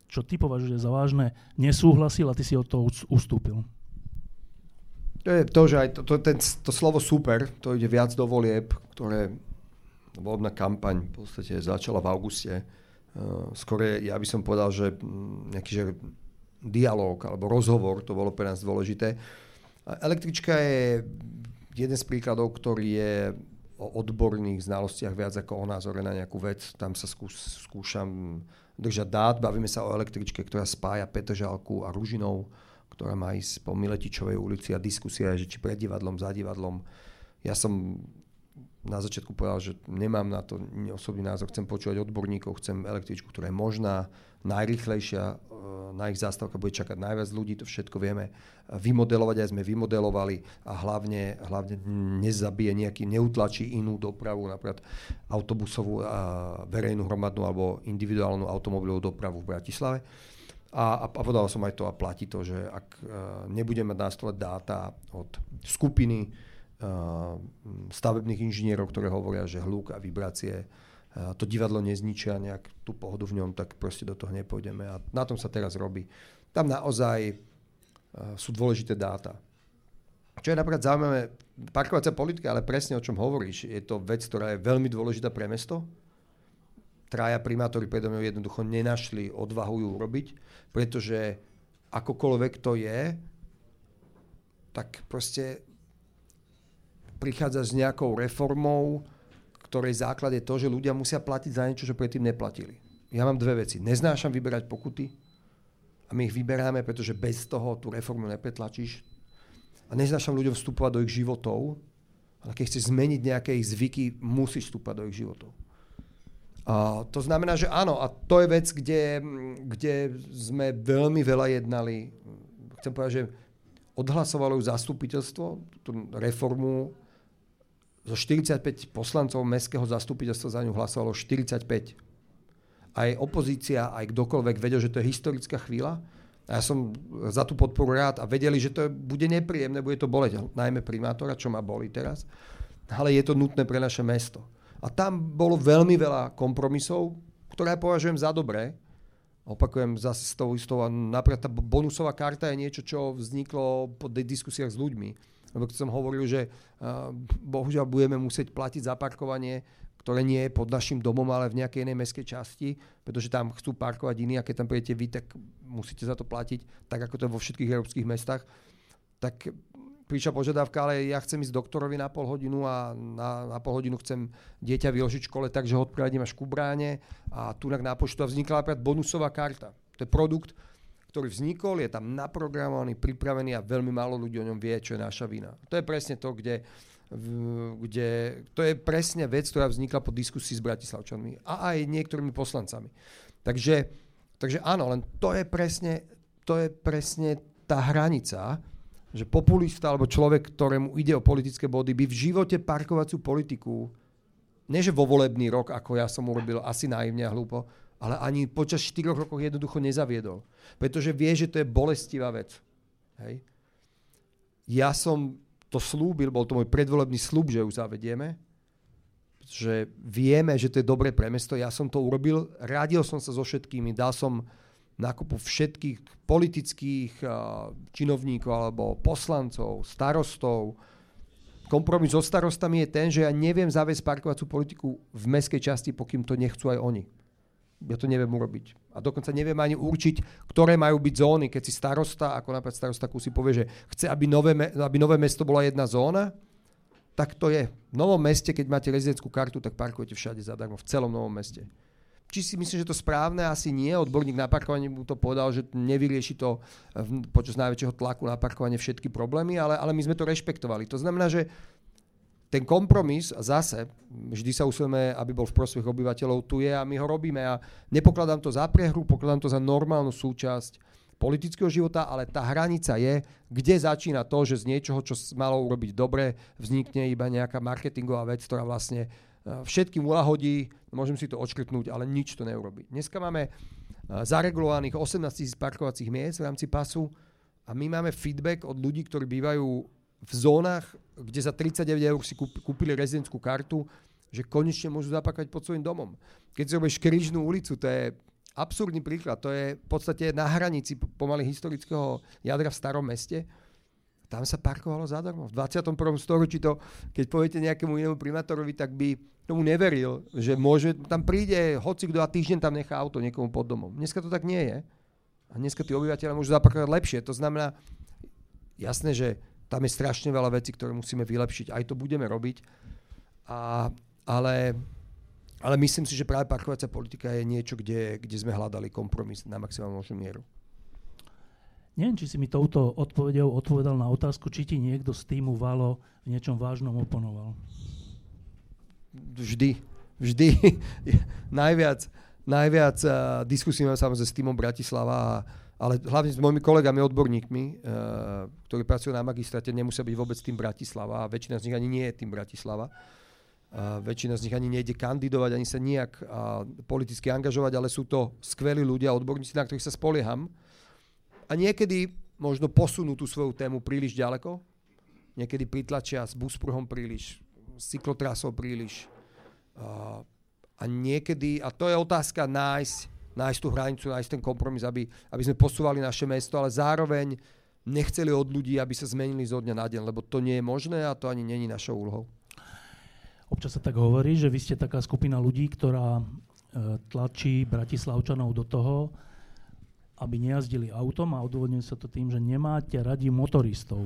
čo ty považuješ za vážne, nesúhlasil a ty si od toho ustúpil. To je to, že aj to, to, ten, to slovo super, to ide viac do volieb, ktoré volebná kampaň v podstate začala v auguste. Uh, skôr ja by som povedal, že nejaký že dialog alebo rozhovor, to bolo pre nás dôležité. Električka je jeden z príkladov, ktorý je o odborných znalostiach viac ako o názore na nejakú vec. Tam sa skúš, skúšam držať dát. Bavíme sa o električke, ktorá spája Petržalku a Ružinov, ktorá má ísť po Miletičovej ulici a diskusia je, že či pred divadlom, za divadlom. Ja som na začiatku povedal, že nemám na to osobný názor, chcem počúvať odborníkov, chcem električku, ktorá je možná, najrychlejšia, e, na ich zástavka bude čakať najviac ľudí, to všetko vieme vymodelovať, aj sme vymodelovali a hlavne, hlavne nezabije nejaký, neutlačí inú dopravu, napríklad autobusovú, a verejnú hromadnú alebo individuálnu automobilovú dopravu v Bratislave. A, a, a povedal som aj to a platí to, že ak uh, nebudeme mať na stole dáta od skupiny stavebných inžinierov, ktoré hovoria, že hluk a vibrácie uh, to divadlo nezničia nejak tú pohodu v ňom, tak proste do toho nepôjdeme. A na tom sa teraz robí. Tam naozaj uh, sú dôležité dáta. Čo je napríklad zaujímavé, parkovacia politika, ale presne o čom hovoríš, je to vec, ktorá je veľmi dôležitá pre mesto, traja primátori predo mňou jednoducho nenašli odvahu ju urobiť, pretože akokoľvek to je, tak proste prichádza s nejakou reformou, ktorej základ je to, že ľudia musia platiť za niečo, čo predtým neplatili. Ja mám dve veci. Neznášam vyberať pokuty a my ich vyberáme, pretože bez toho tú reformu nepretlačíš. A neznášam ľuďom vstupovať do ich životov, ale keď chceš zmeniť nejaké ich zvyky, musíš vstúpať do ich životov. A to znamená, že áno, a to je vec, kde, kde sme veľmi veľa jednali. Chcem povedať, že odhlasovalo ju zastupiteľstvo, tú reformu, zo 45 poslancov mestského zastupiteľstva za ňu hlasovalo 45. Aj opozícia, aj kdokoľvek vedel, že to je historická chvíľa. A ja som za tú podporu rád a vedeli, že to bude nepríjemné, bude to boleť, najmä primátora, čo ma boli teraz. Ale je to nutné pre naše mesto. A tam bolo veľmi veľa kompromisov, ktoré považujem za dobré. Opakujem zase s tou istou, napríklad tá bonusová karta je niečo, čo vzniklo po diskusiách s ľuďmi. Lebo som hovoril, že uh, bohužiaľ budeme musieť platiť za parkovanie, ktoré nie je pod našim domom, ale v nejakej inej mestskej časti, pretože tam chcú parkovať iní a keď tam prídete vy, tak musíte za to platiť, tak ako to je vo všetkých európskych mestách. Tak prišla požiadavka, ale ja chcem ísť doktorovi na pol hodinu a na, na pol hodinu chcem dieťa vyložiť v škole, takže ho odprevediem až ku bráne a tu na poštu a vznikla napríklad bonusová karta. To je produkt, ktorý vznikol, je tam naprogramovaný, pripravený a veľmi málo ľudí o ňom vie, čo je naša vina. To je presne to, kde, kde to je presne vec, ktorá vznikla po diskusii s Bratislavčanmi a aj niektorými poslancami. Takže, takže áno, len to je presne, to je presne tá hranica, že populista alebo človek, ktorému ide o politické body, by v živote parkovaciu politiku, nie že vo volebný rok, ako ja som urobil asi naivne a hlúpo, ale ani počas 4 rokov jednoducho nezaviedol. Pretože vie, že to je bolestivá vec. Hej? Ja som to slúbil, bol to môj predvolebný slúb, že ju zavedieme, že vieme, že to je dobré pre mesto. Ja som to urobil, radil som sa so všetkými, dal som nákupu všetkých politických činovníkov alebo poslancov, starostov. Kompromis so starostami je ten, že ja neviem zaviesť parkovacú politiku v meskej časti, pokým to nechcú aj oni. Ja to neviem urobiť. A dokonca neviem ani určiť, ktoré majú byť zóny. Keď si starosta, ako napríklad starosta Kusy povie, že chce, aby nové, aby nové mesto bola jedna zóna, tak to je. V novom meste, keď máte rezidentskú kartu, tak parkujete všade zadarmo, v celom novom meste. Či si myslím, že to správne? Asi nie. Odborník na parkovanie mu to povedal, že nevyrieši to počas najväčšieho tlaku na parkovanie všetky problémy, ale, ale my sme to rešpektovali. To znamená, že ten kompromis, zase, vždy sa usilujeme, aby bol v prospech obyvateľov, tu je a my ho robíme a nepokladám to za prehru, pokladám to za normálnu súčasť politického života, ale tá hranica je, kde začína to, že z niečoho, čo malo urobiť dobre, vznikne iba nejaká marketingová vec, ktorá vlastne všetkým ulahodí, môžem si to odškrtnúť, ale nič to neurobi. Dneska máme zaregulovaných 18 tisíc parkovacích miest v rámci pasu a my máme feedback od ľudí, ktorí bývajú v zónach, kde za 39 eur si kúpili rezidentskú kartu, že konečne môžu zapakať pod svojim domom. Keď si robíš krížnú ulicu, to je absurdný príklad, to je v podstate na hranici pomaly historického jadra v starom meste, tam sa parkovalo zadarmo. V 21. storočí to, keď poviete nejakému inému primátorovi, tak by tomu neveril, že môže, tam príde hoci kto a týždeň tam nechá auto niekomu pod domom. Dneska to tak nie je. A dneska tí obyvateľe môžu zaparkovať lepšie. To znamená, jasné, že tam je strašne veľa vecí, ktoré musíme vylepšiť. Aj to budeme robiť. A, ale, ale myslím si, že práve parkovacia politika je niečo, kde, kde sme hľadali kompromis na maximálnu možnú mieru. Neviem, či si mi touto odpovedou odpovedal na otázku, či ti niekto z týmu Valo v niečom vážnom oponoval. Vždy. Vždy. najviac najviac uh, diskusí samozrejme s týmom Bratislava, ale hlavne s mojimi kolegami, odborníkmi, uh, ktorí pracujú na magistráte, nemusia byť vôbec tým Bratislava a väčšina z nich ani nie je tým Bratislava. Uh, väčšina z nich ani nejde kandidovať, ani sa nejak politicky angažovať, ale sú to skvelí ľudia, odborníci, na ktorých sa spolieham a niekedy možno posunú tú svoju tému príliš ďaleko, niekedy pritlačia s buspruhom príliš, s cyklotrasou príliš. A, a niekedy, a to je otázka nájsť, nájsť tú hranicu, nájsť ten kompromis, aby, aby sme posúvali naše mesto, ale zároveň nechceli od ľudí, aby sa zmenili zo dňa na deň, lebo to nie je možné a to ani není našou úlohou. Občas sa tak hovorí, že vy ste taká skupina ľudí, ktorá e, tlačí Bratislavčanov do toho, aby nejazdili autom a odôvodňuje sa to tým, že nemáte radi motoristov.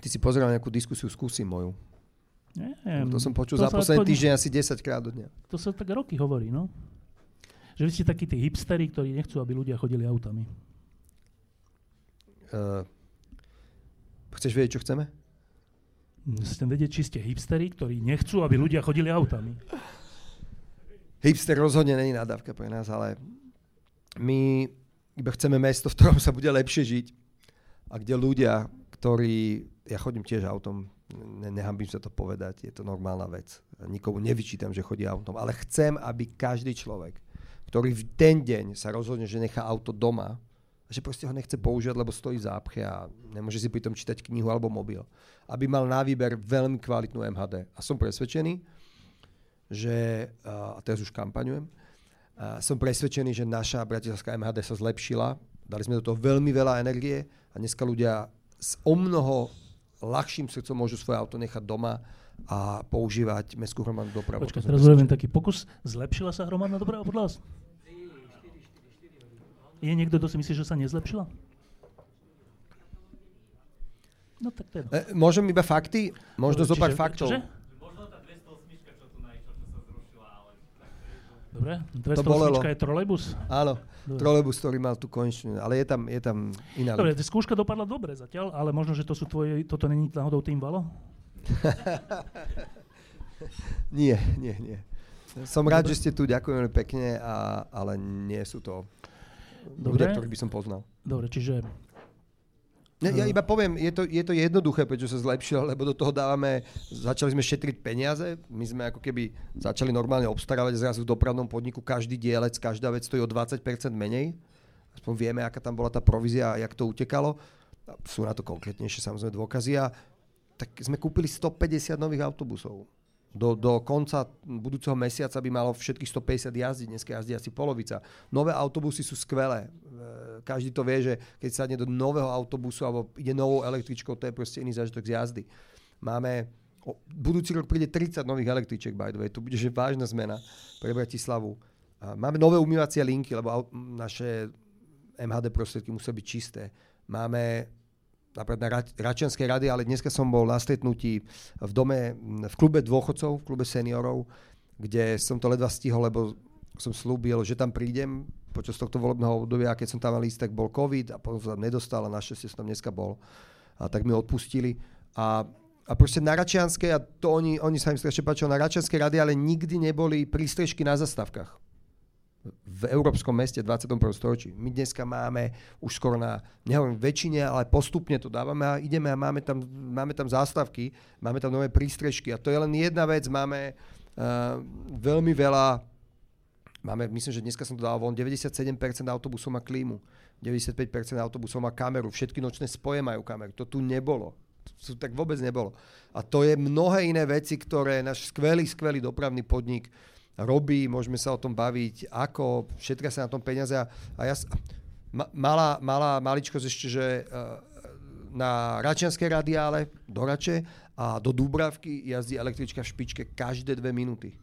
Ty si pozeral nejakú diskusiu, skúsim moju. Nie, to som počul to za posledný týždeň asi 10 krát do dňa. To sa tak roky hovorí, no. Že vy ste takí tí hipstery, ktorí nechcú, aby ľudia chodili autami. Uh, chceš vedieť, čo chceme? Chcem vedieť, či ste hipstery, ktorí nechcú, aby ľudia chodili autami. Hipster rozhodne není nadávka pre nás, ale my iba chceme mesto, v ktorom sa bude lepšie žiť a kde ľudia, ktorí, ja chodím tiež autom, ne, nehambím sa to povedať, je to normálna vec. Nikomu nevyčítam, že chodí autom, ale chcem, aby každý človek, ktorý v ten deň sa rozhodne, že nechá auto doma, že proste ho nechce použiť, lebo stojí v zápche a nemôže si pritom čítať knihu alebo mobil, aby mal na výber veľmi kvalitnú MHD. A som presvedčený, že, a teraz už kampaňujem, som presvedčený, že naša bratislavská MHD sa zlepšila. Dali sme do toho veľmi veľa energie a dneska ľudia s o mnoho ľahším srdcom môžu svoje auto nechať doma a používať mestskú hromadnú dopravu. Počkaj, teraz urobím taký pokus. Zlepšila sa hromadná doprava podľa vás? Je niekto, kto si myslí, že sa nezlepšila? No tak teda. E, môžem iba fakty? Možno zo pár faktov. Čože? Dobre, 208 je trolejbus? Áno, dobre. trolejbus, ktorý mal tú konečnú, ale je tam, je tam iná... Dobre, skúška dopadla dobre zatiaľ, ale možno, že to sú tvoje, toto není náhodou tým valo? nie, nie, nie. Som rád, dobre. že ste tu, ďakujem pekne, a, ale nie sú to dobre. ľudia, ktorých by som poznal. Dobre, čiže ja, ja iba poviem, je to, je to jednoduché, prečo sa zlepšilo, lebo do toho dávame, začali sme šetriť peniaze, my sme ako keby začali normálne obstarávať zrazu v dopravnom podniku každý dielec, každá vec stojí o 20% menej. Aspoň vieme, aká tam bola tá provízia a jak to utekalo. Sú na to konkrétnejšie samozrejme dôkazy a tak sme kúpili 150 nových autobusov do, do konca budúceho mesiaca by malo všetkých 150 jazdiť, dneska jazdí asi polovica. Nové autobusy sú skvelé. E, každý to vie, že keď sa do nového autobusu alebo ide novou električkou, to je proste iný zážitok z jazdy. Máme, o, budúci rok príde 30 nových električek, by the way, to bude že vážna zmena pre Bratislavu. Máme nové umývacie linky, lebo naše MHD prostriedky musia byť čisté. Máme napríklad na Račianskej rady, ale dneska som bol na stretnutí v dome, v klube dôchodcov, v klube seniorov, kde som to ledva stihol, lebo som slúbil, že tam prídem počas tohto volebného obdobia keď som tam mal ísť, tak bol COVID a potom som tam nedostal a našťastie som tam dneska bol. A tak mi odpustili. A, a proste na Račianskej, a to oni, oni sa im strašne páčilo, na Račianskej rady, ale nikdy neboli prístrežky na zastavkách v európskom meste 21. storočí. My dneska máme už skoro na, nehovorím väčšine, ale postupne to dávame a ideme a máme tam, máme tam zástavky, máme tam nové prístrežky a to je len jedna vec, máme uh, veľmi veľa, máme, myslím, že dneska som to dal von, 97% autobusov má klímu, 95% autobusov má kameru, všetky nočné spoje majú kameru, to tu nebolo. sú, tak vôbec nebolo. A to je mnohé iné veci, ktoré náš skvelý, skvelý dopravný podnik robí, môžeme sa o tom baviť, ako, všetka sa na tom peniaze. A, ja, malá, malá maličkosť ešte, že e, na Račianskej radiále do Rače a do Dúbravky jazdí električka v špičke každé dve minúty.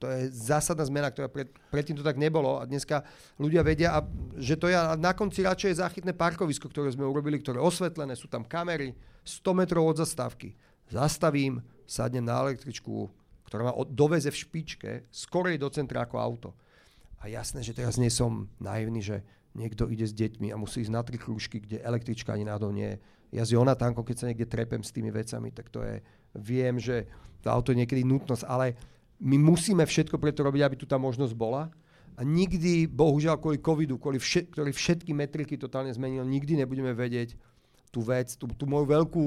To je zásadná zmena, ktorá pred, predtým to tak nebolo a dneska ľudia vedia, a, že to je na konci radšej je záchytné parkovisko, ktoré sme urobili, ktoré je osvetlené, sú tam kamery, 100 metrov od zastávky. Zastavím, sadnem na električku, ktorá ma doveze v špičke, skorej do centra ako auto. A jasné, že teraz nie som naivný, že niekto ide s deťmi a musí ísť na tri krúžky, kde električka ani náhodou nie je. Ja s Jonatánkom, keď sa niekde trepem s tými vecami, tak to je, viem, že to auto je niekedy nutnosť, ale my musíme všetko preto robiť, aby tu tá možnosť bola. A nikdy, bohužiaľ, kvôli covidu, kvôli všet, ktorý všetky metriky totálne zmenil, nikdy nebudeme vedieť tú vec, tú, tú moju veľkú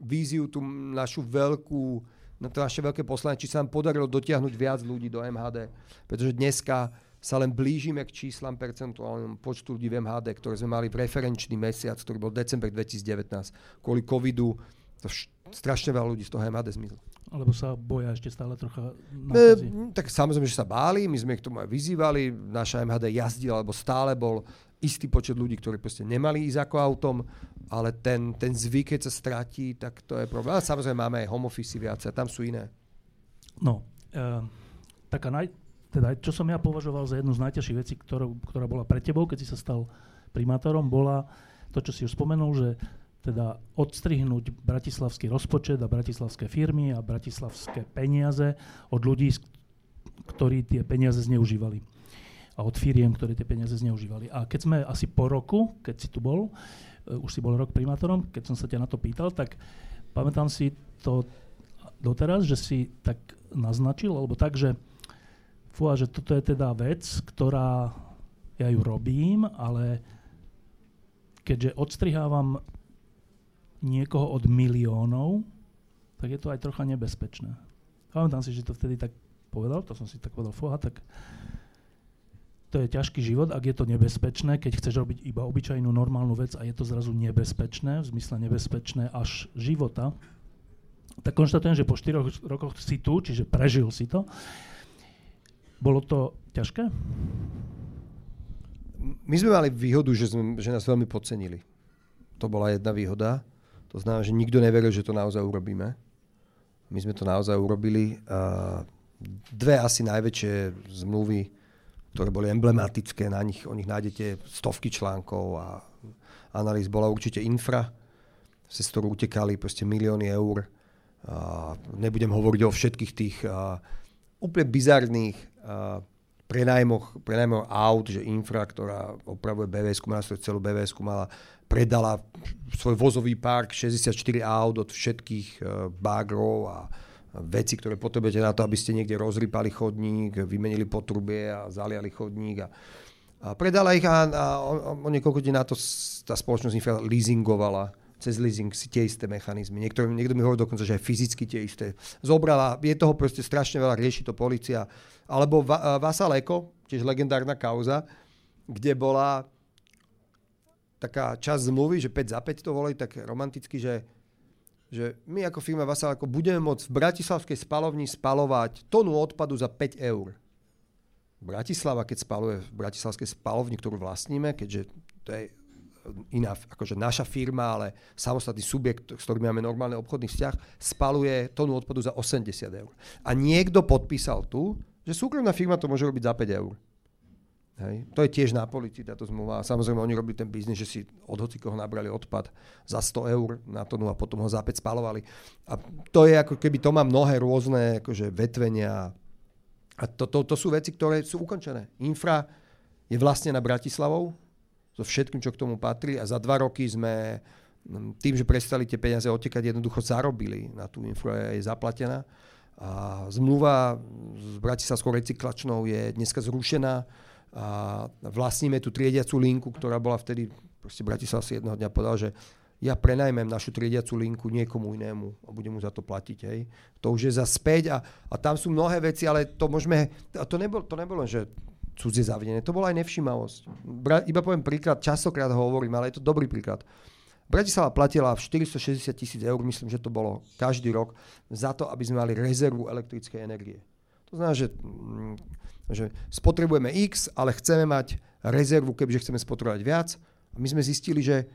víziu, tú našu veľkú, na to naše veľké poslanie, či sa nám podarilo dotiahnuť viac ľudí do MHD. Pretože dneska sa len blížime k číslam percentuálnym počtu ľudí v MHD, ktoré sme mali v referenčný mesiac, ktorý bol december 2019. Kvôli covidu to strašne veľa ľudí z toho MHD zmizlo. Alebo sa boja ešte stále trocha E, tak samozrejme, že sa báli, my sme ich tomu aj vyzývali, naša MHD jazdila, alebo stále bol istý počet ľudí, ktorí proste nemali ísť ako autom, ale ten, ten zvyk, keď sa stratí, tak to je problém. Ale samozrejme máme aj home office viac a tam sú iné. No, uh, taká naj, teda, čo som ja považoval za jednu z najťažších vecí, ktorú, ktorá bola pre tebou, keď si sa stal primátorom, bola to, čo si už spomenul, že teda odstrihnúť bratislavský rozpočet a bratislavské firmy a bratislavské peniaze od ľudí, ktorí tie peniaze zneužívali a od firiem, ktorí tie peniaze zneužívali. A keď sme asi po roku, keď si tu bol, uh, už si bol rok primátorom, keď som sa ťa na to pýtal, tak pamätám si to doteraz, že si tak naznačil, alebo tak, že fúha, že toto je teda vec, ktorá ja ju robím, ale keďže odstrihávam niekoho od miliónov, tak je to aj trocha nebezpečné. Pamätám si, že to vtedy tak povedal, to som si tak povedal, fúha, tak to je ťažký život, ak je to nebezpečné, keď chceš robiť iba obyčajnú normálnu vec a je to zrazu nebezpečné, v zmysle nebezpečné až života, tak konštatujem, že po 4 rokoch si tu, čiže prežil si to. Bolo to ťažké? My sme mali výhodu, že, sme, že nás veľmi podcenili. To bola jedna výhoda. To znamená, že nikto neveril, že to naozaj urobíme. My sme to naozaj urobili. Dve asi najväčšie zmluvy, ktoré boli emblematické, na nich, o nich nájdete stovky článkov a analýz, bola určite infra, cez ktorú utekali proste milióny eur. A nebudem hovoriť o všetkých tých a, úplne bizarných a, prenajmoch, prenajmoch aut, že infra, ktorá opravuje BVS, mala celú BVS, mala predala svoj vozový park 64 aut od všetkých e, bagrov a veci, ktoré potrebujete na to, aby ste niekde rozrypali chodník, vymenili potrubie a zaliali chodník. A, a predala ich a, a o, o niekoľko dní na to tá spoločnosť infra leasingovala cez leasing si tie isté mechanizmy. Niekto, niekto mi hovorí dokonca, že aj fyzicky tie isté. Zobrala, je toho proste strašne veľa, rieši to policia. Alebo Va, Vasaleko, tiež legendárna kauza, kde bola taká časť zmluvy, že 5 za 5 to volí tak romanticky, že, že my ako firma Vasalko budeme môcť v Bratislavskej spalovni spalovať tonu odpadu za 5 eur. Bratislava, keď spaluje v Bratislavskej spalovni, ktorú vlastníme, keďže to je iná, akože naša firma, ale samostatný subjekt, s ktorým máme normálny obchodný vzťah, spaluje tonu odpadu za 80 eur. A niekto podpísal tu, že súkromná firma to môže robiť za 5 eur. Hej. To je tiež na policii táto zmluva. Samozrejme, oni robili ten biznis, že si od hocikoho nabrali odpad za 100 eur na tonu a potom ho zápäť spalovali. A to je ako keby to má mnohé rôzne akože vetvenia. A to, to, to sú veci, ktoré sú ukončené. Infra je vlastne na Bratislavou so všetkým, čo k tomu patrí a za dva roky sme tým, že prestali tie peniaze otekať, jednoducho zarobili na tú infra, je zaplatená. A zmluva s Bratislavskou recyklačnou je dneska zrušená a vlastníme tú triediacu linku, ktorá bola vtedy, proste Bratislav si jedného dňa povedal, že ja prenajmem našu triediacu linku niekomu inému a budem mu za to platiť. Hej. To už je za späť a, a tam sú mnohé veci, ale to môžeme, a to nebolo, to nebolo že cudzie zavedenie, to bola aj nevšimavosť. Bra, iba poviem príklad, častokrát ho hovorím, ale je to dobrý príklad. Bratislava platila 460 tisíc eur, myslím, že to bolo každý rok, za to, aby sme mali rezervu elektrickej energie. To znamená, že, mm, že spotrebujeme X, ale chceme mať rezervu, kebyže chceme spotrebovať viac. A my sme zistili, že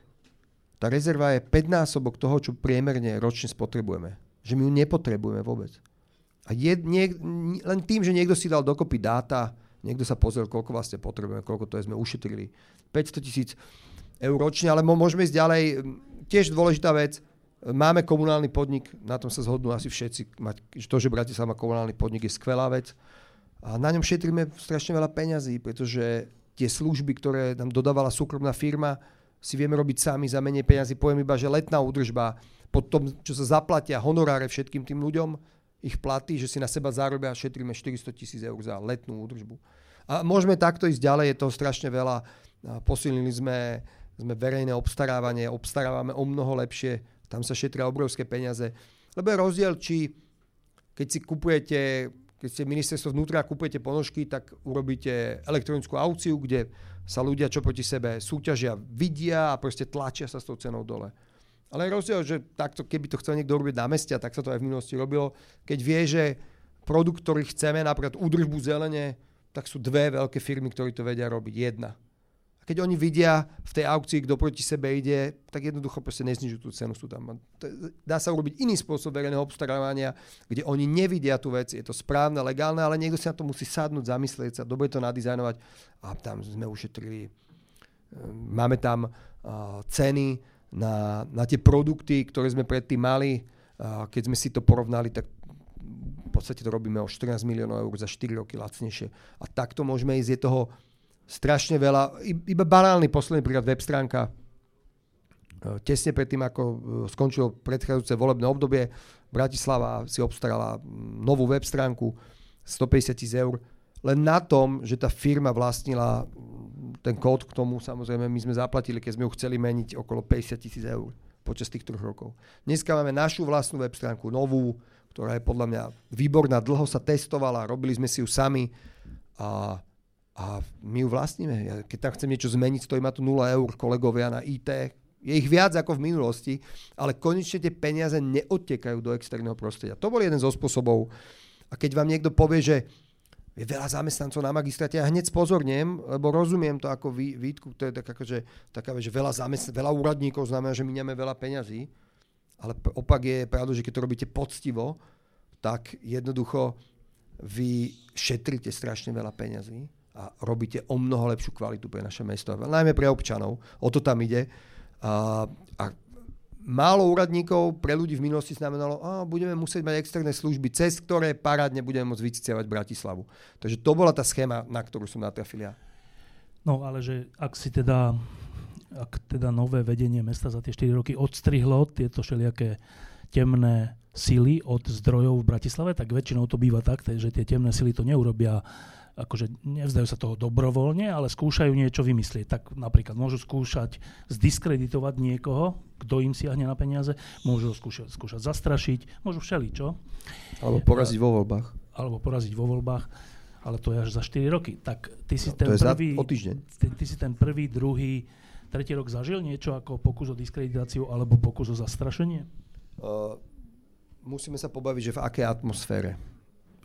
tá rezerva je 5 násobok toho, čo priemerne ročne spotrebujeme. Že my ju nepotrebujeme vôbec. A je, nie, len tým, že niekto si dal dokopy dáta, niekto sa pozrel, koľko vlastne potrebujeme, koľko to je, sme ušetrili. 500 tisíc eur ročne, ale môžeme ísť ďalej. Tiež dôležitá vec, máme komunálny podnik, na tom sa zhodnú asi všetci. Mať, to, že Bratislava má komunálny podnik je skvelá vec. A na ňom šetríme strašne veľa peňazí, pretože tie služby, ktoré nám dodávala súkromná firma, si vieme robiť sami za menej peňazí. Poviem iba, že letná údržba, po tom, čo sa zaplatia honoráre všetkým tým ľuďom, ich platy, že si na seba zarobia a šetríme 400 tisíc eur za letnú údržbu. A môžeme takto ísť ďalej, je to strašne veľa. Posilnili sme sme verejné obstarávanie, obstarávame o mnoho lepšie, tam sa šetria obrovské peniaze. Lebo je rozdiel, či keď si kupujete, keď ste ministerstvo vnútra a kupujete ponožky, tak urobíte elektronickú aukciu, kde sa ľudia čo proti sebe súťažia, vidia a proste tlačia sa s tou cenou dole. Ale je rozdiel, že takto, keby to chcel niekto robiť na meste, tak sa to aj v minulosti robilo, keď vie, že produkt, ktorý chceme, napríklad údržbu zelene, tak sú dve veľké firmy, ktorí to vedia robiť. Jedna keď oni vidia v tej aukcii, kto proti sebe ide, tak jednoducho proste neznižujú tú cenu. Sú tam. Dá sa urobiť iný spôsob verejného obstarávania, kde oni nevidia tú vec, je to správne, legálne, ale niekto si na to musí sadnúť, zamyslieť sa, dobre to nadizajnovať a tam sme ušetrili. Ehm, máme tam ceny na, na tie produkty, ktoré sme predtým mali. Keď sme si to porovnali, tak v podstate to robíme o 14 miliónov eur za 4 roky lacnejšie. A takto môžeme ísť. Je toho, strašne veľa, iba banálny posledný príklad web stránka. E, tesne predtým, ako e, skončilo predchádzajúce volebné obdobie, Bratislava si obstarala novú web stránku 150 tisíc eur. Len na tom, že tá firma vlastnila ten kód k tomu, samozrejme, my sme zaplatili, keď sme ju chceli meniť okolo 50 tisíc eur počas tých troch rokov. Dneska máme našu vlastnú web stránku, novú, ktorá je podľa mňa výborná, dlho sa testovala, robili sme si ju sami a a my ju vlastníme. Ja, keď tam chcem niečo zmeniť, stojí ma tu 0 eur kolegovia na IT. Je ich viac ako v minulosti, ale konečne tie peniaze neodtekajú do externého prostredia. To bol jeden zo spôsobov. A keď vám niekto povie, že je veľa zamestnancov na magistráte, ja hneď spozornem, lebo rozumiem to ako vý, výtku, to je tak akože, taká, že veľa, zamestn- veľa úradníkov znamená, že miniame veľa peňazí, ale opak je pravda, že keď to robíte poctivo, tak jednoducho vy šetríte strašne veľa peňazí a robíte o mnoho lepšiu kvalitu pre naše mesto, najmä pre občanov. O to tam ide. A, a málo úradníkov pre ľudí v minulosti znamenalo, a budeme musieť mať externé služby, cez ktoré parádne budeme môcť vyciciavať Bratislavu. Takže to bola tá schéma, na ktorú som natrafil ja. No ale že ak si teda, ak teda nové vedenie mesta za tie 4 roky odstrihlo tieto všelijaké temné sily od zdrojov v Bratislave, tak väčšinou to býva tak, že tie temné sily to neurobia akože nevzdajú sa toho dobrovoľne, ale skúšajú niečo vymyslieť. Tak napríklad môžu skúšať zdiskreditovať niekoho, kto im siahne na peniaze, môžu skúšať, skúšať zastrašiť, môžu všeličo. Alebo poraziť vo voľbách. Alebo poraziť vo voľbách, ale to je až za 4 roky. Tak ty si no, ten prvý... týždeň. Ty, ty si ten prvý, druhý, tretí rok zažil niečo ako pokus o diskreditáciu alebo pokus o zastrašenie? Uh, musíme sa pobaviť, že v akej atmosfére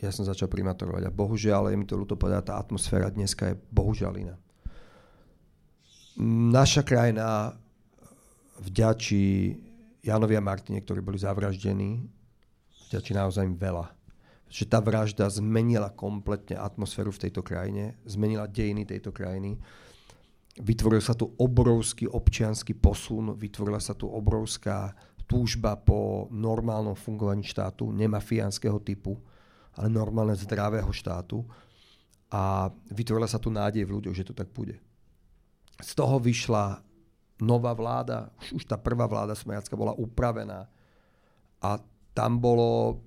ja som začal primátorovať a bohužiaľ, je mi to ľúto povedať, tá atmosféra dneska je bohužiaľ iná. Naša krajina vďačí Janovi a Martine, ktorí boli zavraždení, vďačí naozaj veľa. Že tá vražda zmenila kompletne atmosféru v tejto krajine, zmenila dejiny tejto krajiny. Vytvoril sa tu obrovský občianský posun, vytvorila sa tu obrovská túžba po normálnom fungovaní štátu, nemafiánskeho typu ale normálne zdravého štátu a vytvorila sa tu nádej v ľuďoch, že to tak bude. Z toho vyšla nová vláda, už, už tá prvá vláda Smejacka bola upravená a tam bolo,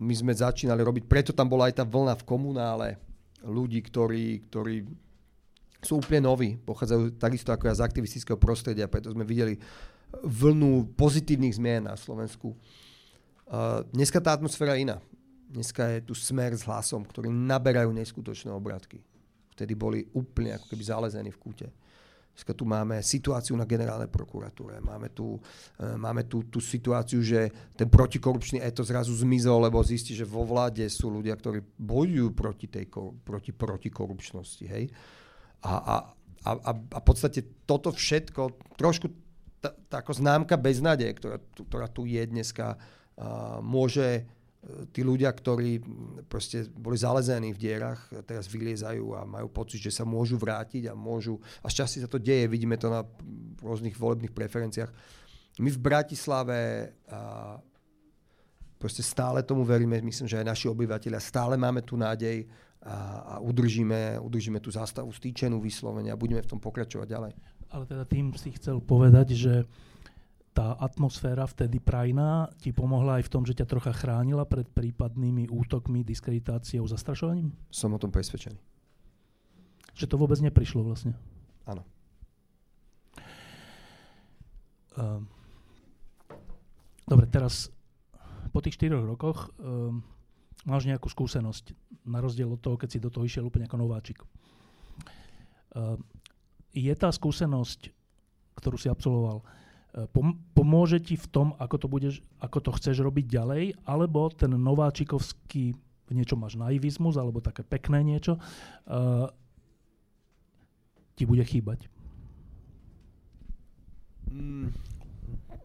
my sme začínali robiť, preto tam bola aj tá vlna v komunále ľudí, ktorí, ktorí sú úplne noví, pochádzajú takisto ako ja z aktivistického prostredia, preto sme videli vlnu pozitívnych zmien na Slovensku. Dneska tá atmosféra je iná. Dneska je tu smer s hlasom, ktorí naberajú neskutočné obratky. Vtedy boli úplne ako keby zalezení v kúte. Dneska tu máme situáciu na generálnej prokuratúre. Máme tu, e, máme tu tú situáciu, že ten protikorupčný eto zrazu zmizol, lebo zistí, že vo vláde sú ľudia, ktorí bojujú proti tej proti protikorupčnosti. Hej? A, a, a, a, a v podstate toto všetko, trošku tá, tá ako známka beznadeje, ktorá, ktorá tu je dneska, uh, môže tí ľudia, ktorí proste boli zalezení v dierach, teraz vyliezajú a majú pocit, že sa môžu vrátiť a môžu, a šťastie sa to deje, vidíme to na rôznych volebných preferenciách. My v Bratislave a proste stále tomu veríme, myslím, že aj naši obyvateľia, stále máme tu nádej a, a udržíme, udržíme tú zástavu stýčenú vyslovene a budeme v tom pokračovať ďalej. Ale teda tým si chcel povedať, že tá atmosféra vtedy prajná ti pomohla aj v tom, že ťa trocha chránila pred prípadnými útokmi, diskreditáciou, zastrašovaním? Som o tom presvedčený. Že to vôbec neprišlo vlastne? Áno. Um, dobre, teraz po tých 4 rokoch um, máš nejakú skúsenosť, na rozdiel od toho, keď si do toho išiel úplne ako nováčik. Um, je tá skúsenosť, ktorú si absolvoval, pomôže ti v tom, ako to, budeš, ako to chceš robiť ďalej, alebo ten nováčikovský v niečom máš naivizmus, alebo také pekné niečo, uh, ti bude chýbať? Mm,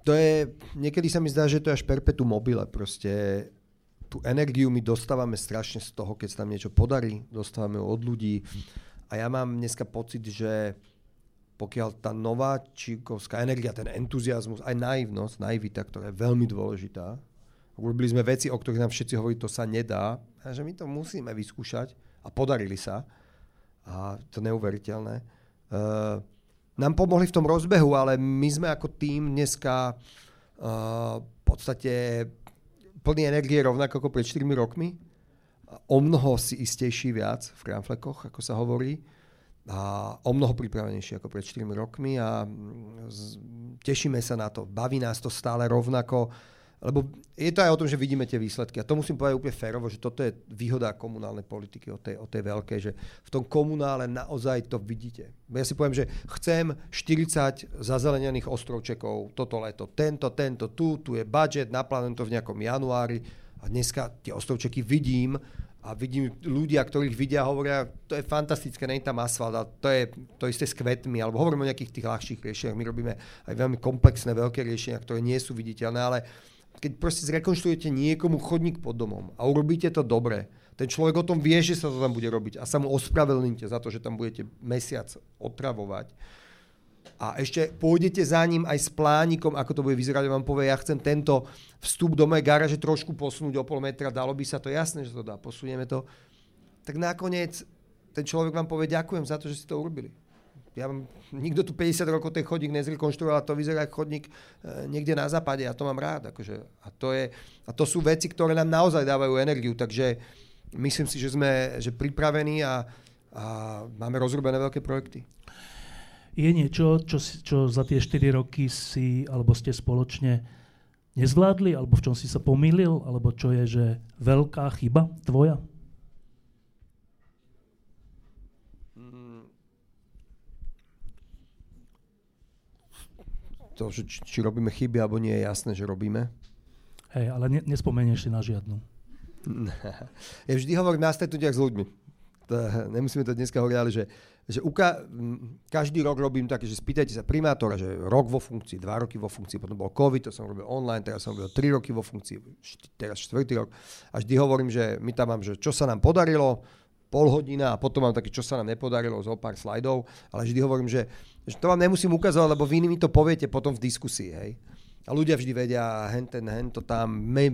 to je, niekedy sa mi zdá, že to je až perpetuum mobile, proste tú energiu my dostávame strašne z toho, keď sa nám niečo podarí, dostávame od ľudí a ja mám dneska pocit, že pokiaľ tá nová čikovská energia, ten entuziasmus, aj naivnosť, naivita, ktorá je veľmi dôležitá, robili sme veci, o ktorých nám všetci hovorí, to sa nedá, a že my to musíme vyskúšať a podarili sa. A to neuveriteľné. Uh, nám pomohli v tom rozbehu, ale my sme ako tým dneska uh, v podstate plný energie rovnako ako pred 4 rokmi. O mnoho si istejší viac v kramflekoch, ako sa hovorí a o mnoho pripravenejší ako pred 4 rokmi a mm, tešíme sa na to. Baví nás to stále rovnako, lebo je to aj o tom, že vidíme tie výsledky. A to musím povedať úplne férovo, že toto je výhoda komunálnej politiky o tej, o tej veľkej, že v tom komunále naozaj to vidíte. Ja si poviem, že chcem 40 zazelenených ostrovčekov toto leto. Tento, tento, tu, tu je budget, naplánujem to v nejakom januári a dneska tie ostrovčeky vidím a vidím ľudia, ktorých vidia, hovoria, to je fantastické, není tam asfalt a to je to isté s kvetmi, alebo hovoríme o nejakých tých ľahších riešeniach. My robíme aj veľmi komplexné, veľké riešenia, ktoré nie sú viditeľné, ale keď proste zrekonštruujete niekomu chodník pod domom a urobíte to dobre, ten človek o tom vie, že sa to tam bude robiť a sa mu ospravedlníte za to, že tam budete mesiac otravovať, a ešte pôjdete za ním aj s plánikom, ako to bude vyzerať, vám povie, ja chcem tento vstup do mojej garáže trošku posunúť o pol metra, dalo by sa to, jasné, že to dá, posunieme to. Tak nakoniec ten človek vám povie, ďakujem za to, že ste to urobili. Ja mám, nikto tu 50 rokov ten chodník nezrekonštruoval, to vyzerá ako chodník e, niekde na západe, ja to mám rád. Akože, a, to je, a to sú veci, ktoré nám naozaj dávajú energiu, takže myslím si, že sme že pripravení a, a máme rozrobené veľké projekty. Je niečo, čo, čo za tie 4 roky si, alebo ste spoločne nezvládli, alebo v čom si sa pomýlil, alebo čo je, že veľká chyba tvoja? To, že či, či robíme chyby, alebo nie je jasné, že robíme. Hej, ale ne, nespomenieš si na žiadnu. Ja vždy hovorím na stretnutiach s ľuďmi. Nemusíme to dneska hovoriť, ale že že uka- každý rok robím také, že spýtajte sa primátora, že rok vo funkcii, dva roky vo funkcii, potom bol COVID, to som robil online, teraz som robil tri roky vo funkcii, št- teraz štvrtý rok. A vždy hovorím, že my tam mám, že čo sa nám podarilo, pol hodina a potom mám také, čo sa nám nepodarilo, zo pár slajdov, ale vždy hovorím, že, že to vám nemusím ukazovať, lebo vy mi to poviete potom v diskusii, hej. A ľudia vždy vedia, hen ten, hen to tam, me,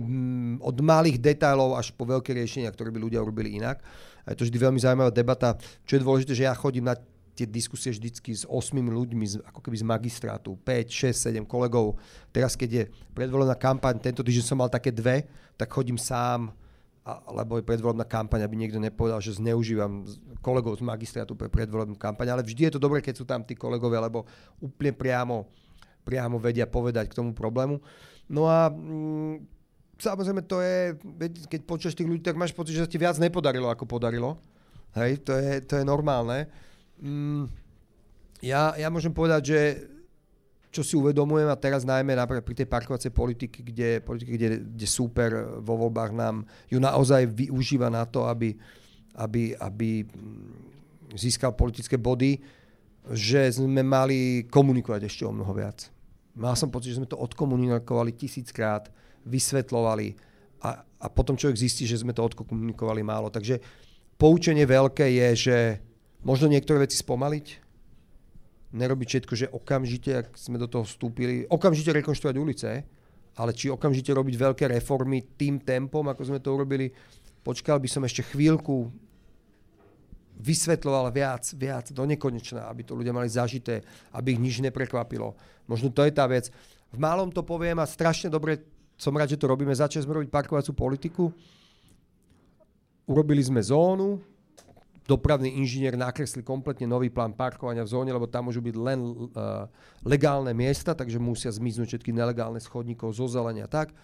od malých detailov až po veľké riešenia, ktoré by ľudia urobili inak. A je to vždy veľmi zaujímavá debata. Čo je dôležité, že ja chodím na tie diskusie vždycky s osmými ľuďmi, ako keby z magistrátu, 5, 6, 7 kolegov. Teraz, keď je predvolená kampaň, tento týždeň som mal také dve, tak chodím sám, alebo je predvolebná kampaň, aby niekto nepovedal, že zneužívam kolegov z magistrátu pre predvolebnú kampaň, ale vždy je to dobré, keď sú tam tí kolegovia, lebo úplne priamo, priamo vedia povedať k tomu problému. No a mm, samozrejme to je, keď počuješ tých ľudí, tak máš pocit, že sa ti viac nepodarilo, ako podarilo. Hej, to je, to je normálne. Mm, ja, ja môžem povedať, že čo si uvedomujem a teraz najmä napríklad pri tej parkovacej politiky, kde, politiky, kde, kde súper vo voľbách nám ju naozaj využíva na to, aby, aby, aby získal politické body, že sme mali komunikovať ešte o mnoho viac. Mal som pocit, že sme to odkomunikovali tisíckrát, vysvetlovali a, a potom človek zistí, že sme to odkomunikovali málo. Takže poučenie veľké je, že možno niektoré veci spomaliť, nerobiť všetko, že okamžite, ak sme do toho vstúpili, okamžite rekonštruovať ulice, ale či okamžite robiť veľké reformy tým tempom, ako sme to urobili, počkal by som ešte chvíľku, vysvetloval viac, viac, do nekonečna, aby to ľudia mali zažité, aby ich nič neprekvapilo. Možno to je tá vec. V malom to poviem a strašne dobre som rád, že to robíme. Začali sme robiť parkovacú politiku. Urobili sme zónu, dopravný inžinier nakreslil kompletne nový plán parkovania v zóne, lebo tam môžu byť len uh, legálne miesta, takže musia zmiznúť všetky nelegálne schodníkov zo zelenia tak.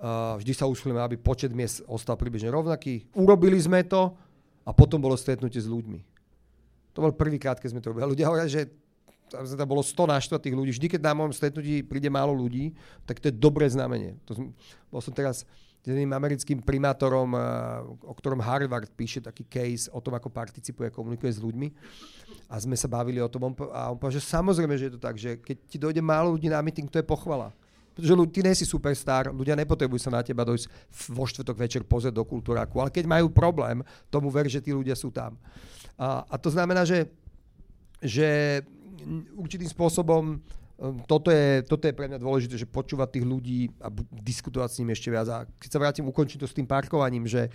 Uh, vždy sa usilujeme, aby počet miest ostal približne rovnaký. Urobili sme to a potom bolo stretnutie s ľuďmi. To bol prvýkrát, keď sme to robili. Ľudia hovoria, že tam bolo 100 naštvatých ľudí. Vždy, keď na mojom stretnutí príde málo ľudí, tak to je dobré znamenie. To som, bol som teraz jedným americkým primátorom, o ktorom Harvard píše taký case o tom, ako participuje komunikuje s ľuďmi. A sme sa bavili o tom a on povedal, že samozrejme, že je to tak, že keď ti dojde málo ľudí na meeting, to je pochvala. Pretože ty nie superstar, ľudia nepotrebujú sa na teba dojsť vo štvrtok večer pozrieť do kultúraku, ale keď majú problém, tomu ver, že tí ľudia sú tam. A, a to znamená, že, že určitým spôsobom Ehm, toto je, toto je pre mňa dôležité, že počúvať tých ľudí a diskutovať s nimi ešte viac. A keď sa vrátim, ukončiť to s tým parkovaním, že,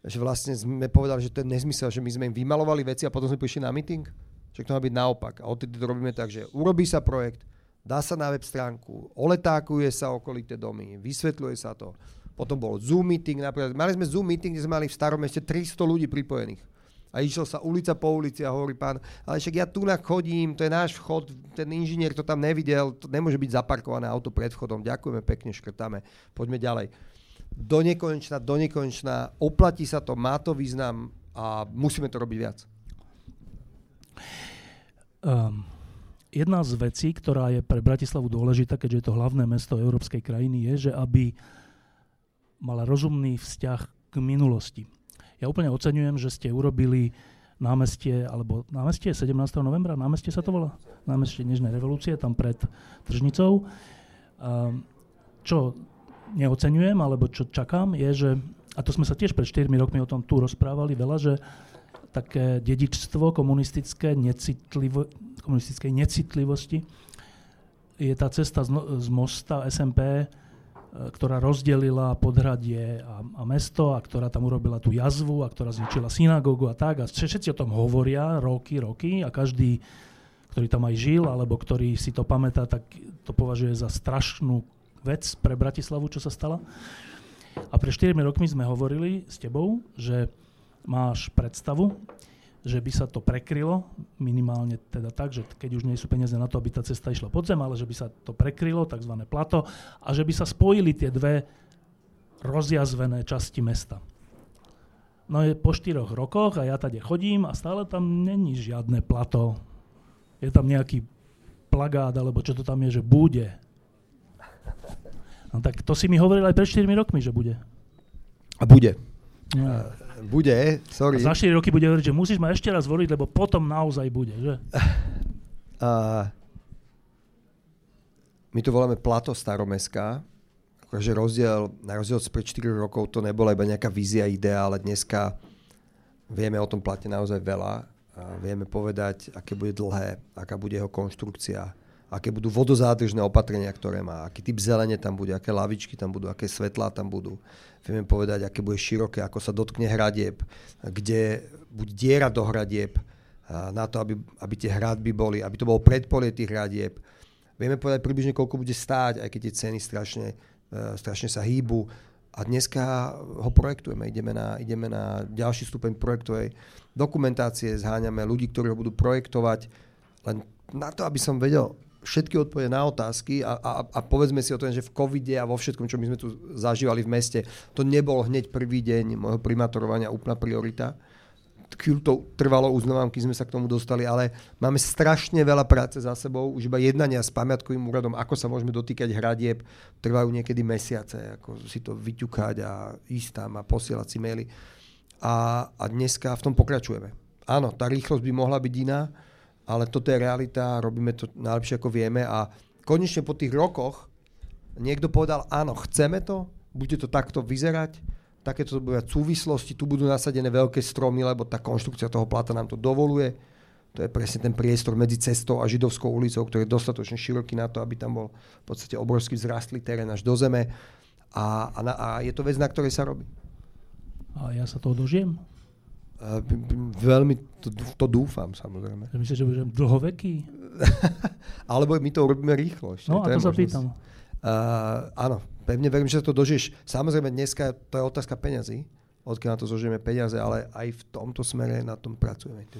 že vlastne sme povedali, že to je nezmysel, že my sme im vymalovali veci a potom sme prišli na meeting. Že to má byť naopak. A odtedy to robíme tak, že urobí sa projekt, dá sa na web stránku, oletákuje sa okolité domy, vysvetľuje sa to. Potom bol Zoom meeting, napríklad. Mali sme Zoom meeting, kde sme mali v starom meste 300 ľudí pripojených a išiel sa ulica po ulici a hovorí pán, ale však ja tu chodím, to je náš vchod, ten inžinier to tam nevidel, to nemôže byť zaparkované auto pred vchodom, ďakujeme pekne, škrtáme, poďme ďalej. Do nekonečna, do nekonečna, oplatí sa to, má to význam a musíme to robiť viac. Um, jedna z vecí, ktorá je pre Bratislavu dôležitá, keďže je to hlavné mesto európskej krajiny, je, že aby mala rozumný vzťah k minulosti ja úplne oceňujem, že ste urobili námestie, alebo námestie 17. novembra, námestie sa to volá? Námestie Nežnej revolúcie, tam pred Tržnicou. Čo neoceňujem, alebo čo čakám, je, že, a to sme sa tiež pred 4 rokmi o tom tu rozprávali veľa, že také dedičstvo komunistické necitlivo, komunistickej necitlivosti je tá cesta z, z mosta SMP ktorá rozdelila podhradie a, a mesto a ktorá tam urobila tú jazvu a ktorá zničila synagógu a tak. A všetci o tom hovoria roky, roky a každý, ktorý tam aj žil alebo ktorý si to pamätá, tak to považuje za strašnú vec pre Bratislavu, čo sa stala. A pre 4 rokmi sme hovorili s tebou, že máš predstavu, že by sa to prekrylo, minimálne teda tak, že keď už nie sú peniaze na to, aby tá cesta išla pod zem, ale že by sa to prekrylo, tzv. plato, a že by sa spojili tie dve rozjazvené časti mesta. No je po štyroch rokoch a ja tady chodím a stále tam není žiadne plato. Je tam nejaký plagát, alebo čo to tam je, že bude. No tak to si mi hovoril aj pred 4 rokmi, že bude. A bude. No. Bude, sorry. A za 4 roky bude hovoriť, že musíš ma ešte raz voliť, lebo potom naozaj bude, že? Uh, my to voláme plato staromestská. Akože rozdiel, na rozdiel od pred 4 rokov to nebola iba nejaká vízia, idea, ale dneska vieme o tom plate naozaj veľa. A vieme povedať, aké bude dlhé, aká bude jeho konštrukcia, aké budú vodozádržné opatrenia, ktoré má, aký typ zelene tam bude, aké lavičky tam budú, aké svetlá tam budú. Vieme povedať, aké bude široké, ako sa dotkne hradieb, kde bude diera do hradieb, na to, aby, aby tie hradby boli, aby to bolo predpolie tých hradieb. Vieme povedať približne, koľko bude stáť, aj keď tie ceny strašne, e, strašne sa hýbu. A dneska ho projektujeme, ideme na, ideme na ďalší stupeň projektovej dokumentácie, zháňame ľudí, ktorí ho budú projektovať. Len na to, aby som vedel všetky odpovede na otázky a, a, a povedzme si o tom, že v covide a vo všetkom, čo my sme tu zažívali v meste, to nebol hneď prvý deň môjho primátorovania úplná priorita. chvíľu to trvalo, uznávam, keď sme sa k tomu dostali, ale máme strašne veľa práce za sebou, už iba jednania s pamiatkovým úradom, ako sa môžeme dotýkať hradieb, trvajú niekedy mesiace, ako si to vyťukať a ísť tam a posielať si maily. A, a dneska v tom pokračujeme. Áno, tá rýchlosť by mohla byť iná, ale toto je realita, robíme to najlepšie ako vieme a konečne po tých rokoch niekto povedal, áno, chceme to, bude to takto vyzerať, takéto budú súvislosti, tu budú nasadené veľké stromy, lebo tá konštrukcia toho plata nám to dovoluje. To je presne ten priestor medzi cestou a židovskou ulicou, ktorý je dostatočne široký na to, aby tam bol v podstate obrovský vzrastlý terén až do zeme. A, a, na, a je to vec, na ktorej sa robí. A ja sa toho dožijem? Uh, veľmi to, to dúfam, samozrejme. Myslíš, že budem dlhoveký? Alebo my to urobíme rýchlo. Ešte. No a to, to sa pýtam. Uh, áno, pevne verím, že to dožiješ. Samozrejme, dneska to je otázka peňazí, odkiaľ na to zožijeme peniaze, ale aj v tomto smere na tom pracujeme.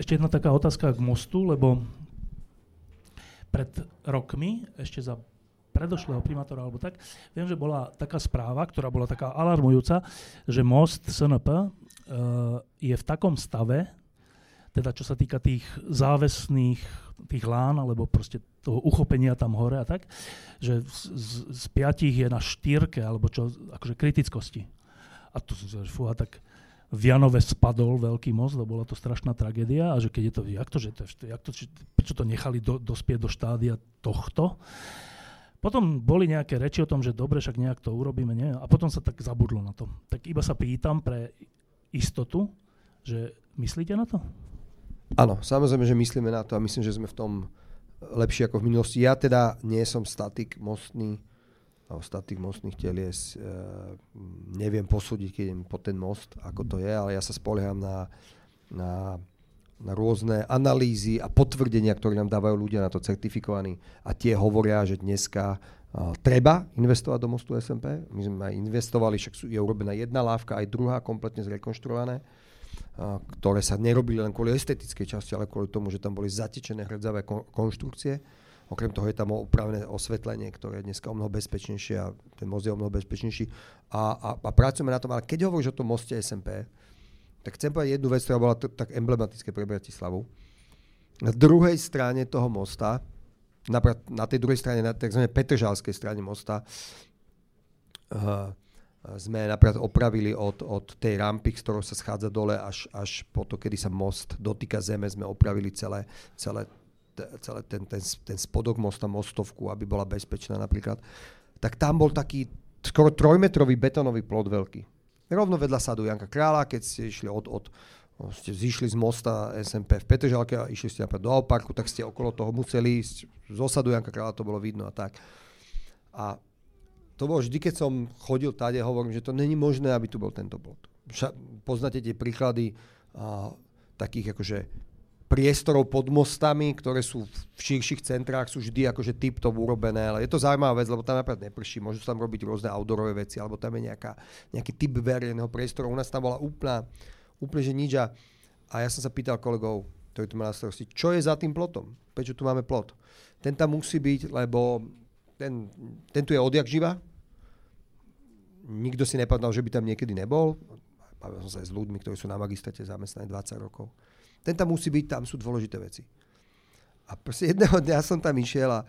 Ešte jedna taká otázka k mostu, lebo pred rokmi, ešte za predošlého primátora alebo tak, viem, že bola taká správa, ktorá bola taká alarmujúca, že most SNP je v takom stave, teda čo sa týka tých závesných tých lán, alebo proste toho uchopenia tam hore a tak, že z, z, z piatich je na štyrke, alebo čo, akože kritickosti. A tu fú, a tak v Janove spadol veľký most, lebo bola to strašná tragédia a že keď je to, jak to, že to, jak to, prečo to nechali do, dospieť do štádia tohto. Potom boli nejaké reči o tom, že dobre, však nejak to urobíme, nie? A potom sa tak zabudlo na to. Tak iba sa pýtam pre istotu, že myslíte na to? Áno, samozrejme, že myslíme na to a myslím, že sme v tom lepšie ako v minulosti. Ja teda nie som statik mostný, alebo statik mostných telies. E, neviem posúdiť, keď idem po ten most, ako to je, ale ja sa spolieham na, na rôzne analýzy a potvrdenia, ktoré nám dávajú ľudia na to certifikovaní. A tie hovoria, že dneska uh, treba investovať do mostu SMP. My sme aj investovali, však je urobená jedna lávka, aj druhá kompletne zrekonštruované ktoré sa nerobili len kvôli estetickej časti, ale kvôli tomu, že tam boli zatečené hrdzavé konštrukcie. Okrem toho je tam upravené osvetlenie, ktoré je dneska o mnoho bezpečnejšie a ten most je o mnoho bezpečnejší. A, a, a pracujeme na tom, ale keď hovoríš o tom moste SMP, tak chcem povedať jednu vec, ktorá bola t- tak emblematické pre Bratislavu. Na druhej strane toho mosta, napríklad na tej druhej strane, na tzv. Petržalskej strane mosta, uh, sme napríklad opravili od, od tej rampy, z ktorou sa schádza dole, až, až po to, kedy sa most dotýka zeme, sme opravili celé, celé, celé ten, ten, ten spodok mosta, mostovku, aby bola bezpečná napríklad. Tak tam bol taký skoro trojmetrový betónový plot veľký. Rovno vedľa sadu Janka Krála, keď ste išli od, od ste zišli z mosta SMP v Petržalke a išli ste napríklad do Alparku, tak ste okolo toho museli ísť. Z osadu Janka Krála to bolo vidno a tak. A to bolo vždy, keď som chodil tade, hovorím, že to není možné, aby tu bol tento plot. Poznáte tie príklady a, takých akože priestorov pod mostami, ktoré sú v širších centrách, sú vždy akože tip-top urobené, ale je to zaujímavá vec, lebo tam napríklad neprší, môžu tam robiť rôzne outdoorové veci, alebo tam je nejaká, nejaký typ verejného priestoru. U nás tam bola úplná, úplne že nič a, ja som sa pýtal kolegov, ktorí tu na starosti, čo je za tým plotom? Prečo tu máme plot? Ten tam musí byť, lebo ten, ten tu je odjak živa, nikto si nepadal, že by tam niekedy nebol. Bavil som sa aj s ľuďmi, ktorí sú na magistrate zamestnaní 20 rokov. Ten tam musí byť, tam sú dôležité veci. A proste jedného dňa som tam išiel a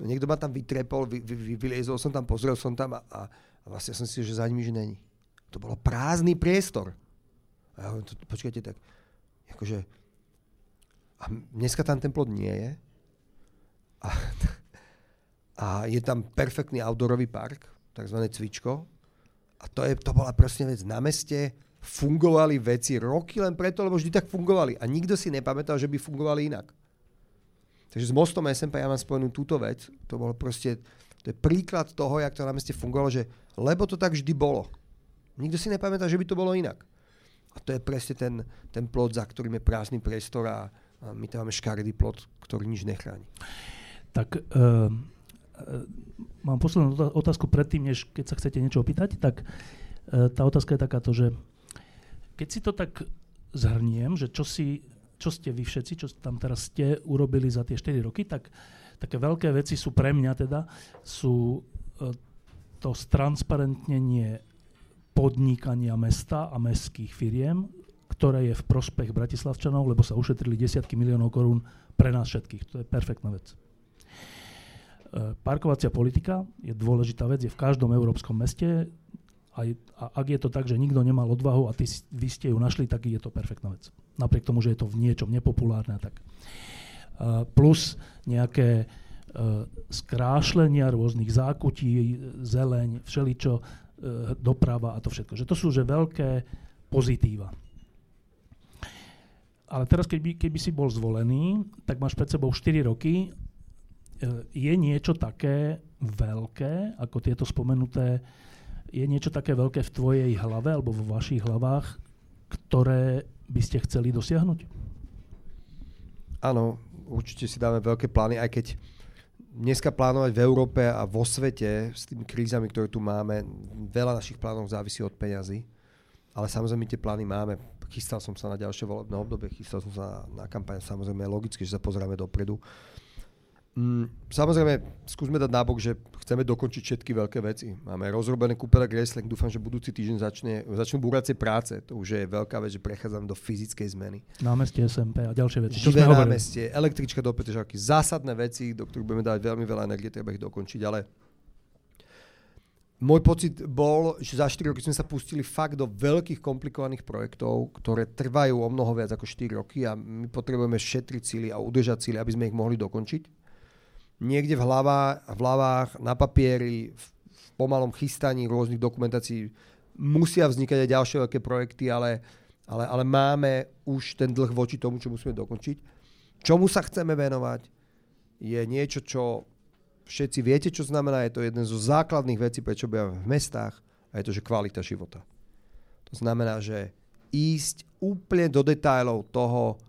niekto ma tam vytrepol, vy, vy, vyliezol som tam, pozrel som tam a, a, a vlastne som si že za nimi, že není. To bolo prázdny priestor. A ja hovorím, počkajte, tak akože a dneska tam ten plot nie je. A, a je tam perfektný outdoorový park, takzvané cvičko, a to, je, to bola proste vec na meste, fungovali veci roky len preto, lebo vždy tak fungovali. A nikto si nepamätal, že by fungovali inak. Takže s mostom SMP ja mám spomenúť túto vec. To bolo proste, to je príklad toho, jak to na meste fungovalo, že lebo to tak vždy bolo. Nikto si nepamätá, že by to bolo inak. A to je presne ten, ten plot, za ktorým je prázdny priestor a, a my tam máme škaredý plot, ktorý nič nechráni. Tak uh mám poslednú otázku predtým, než keď sa chcete niečo opýtať, tak e, tá otázka je takáto, že keď si to tak zhrniem, že čo, si, čo ste vy všetci, čo tam teraz ste urobili za tie 4 roky, tak také veľké veci sú pre mňa teda, sú e, to stransparentnenie podnikania mesta a mestských firiem ktoré je v prospech Bratislavčanov, lebo sa ušetrili desiatky miliónov korún pre nás všetkých. To je perfektná vec. E, parkovacia politika je dôležitá vec, je v každom európskom meste. A, a ak je to tak, že nikto nemal odvahu a ty, vy ste ju našli, tak je to perfektná vec. Napriek tomu, že je to v niečom nepopulárne tak. Uh, plus nejaké uh, skrášlenia rôznych zákutí, zeleň, všeličo, uh, doprava a to všetko. Že to sú že veľké pozitíva. Ale teraz, keby, keby si bol zvolený, tak máš pred sebou 4 roky. E, je niečo také veľké, ako tieto spomenuté, je niečo také veľké v tvojej hlave alebo vo vašich hlavách, ktoré by ste chceli dosiahnuť? Áno, určite si dáme veľké plány, aj keď dneska plánovať v Európe a vo svete s tými krízami, ktoré tu máme, veľa našich plánov závisí od peňazí. Ale samozrejme tie plány máme chystal som sa na ďalšie volebné obdobie, chystal som sa na, na kampaň, samozrejme je logické, že sa pozrieme dopredu. Mm, samozrejme, skúsme dať nábok, že chceme dokončiť všetky veľké veci. Máme rozrobené kúpele Gresling, dúfam, že budúci týždeň začne, začnú búracie práce. To už je veľká vec, že prechádzam do fyzickej zmeny. Námestie SMP a ďalšie veci. Čo Živé námestie, električka do Petržalky, zásadné veci, do ktorých budeme dať veľmi veľa energie, treba ich dokončiť, ale môj pocit bol, že za 4 roky sme sa pustili fakt do veľkých komplikovaných projektov, ktoré trvajú o mnoho viac ako 4 roky a my potrebujeme šetriť cíly a udržať cíly, aby sme ich mohli dokončiť. Niekde v hlavách, v hlavách na papieri, v, v pomalom chystaní rôznych dokumentácií musia vznikať aj ďalšie veľké projekty, ale, ale, ale máme už ten dlh voči tomu, čo musíme dokončiť. Čomu sa chceme venovať, je niečo, čo všetci viete, čo znamená, je to jeden zo základných vecí, prečo bývame v mestách a je to, že kvalita života. To znamená, že ísť úplne do detajlov toho,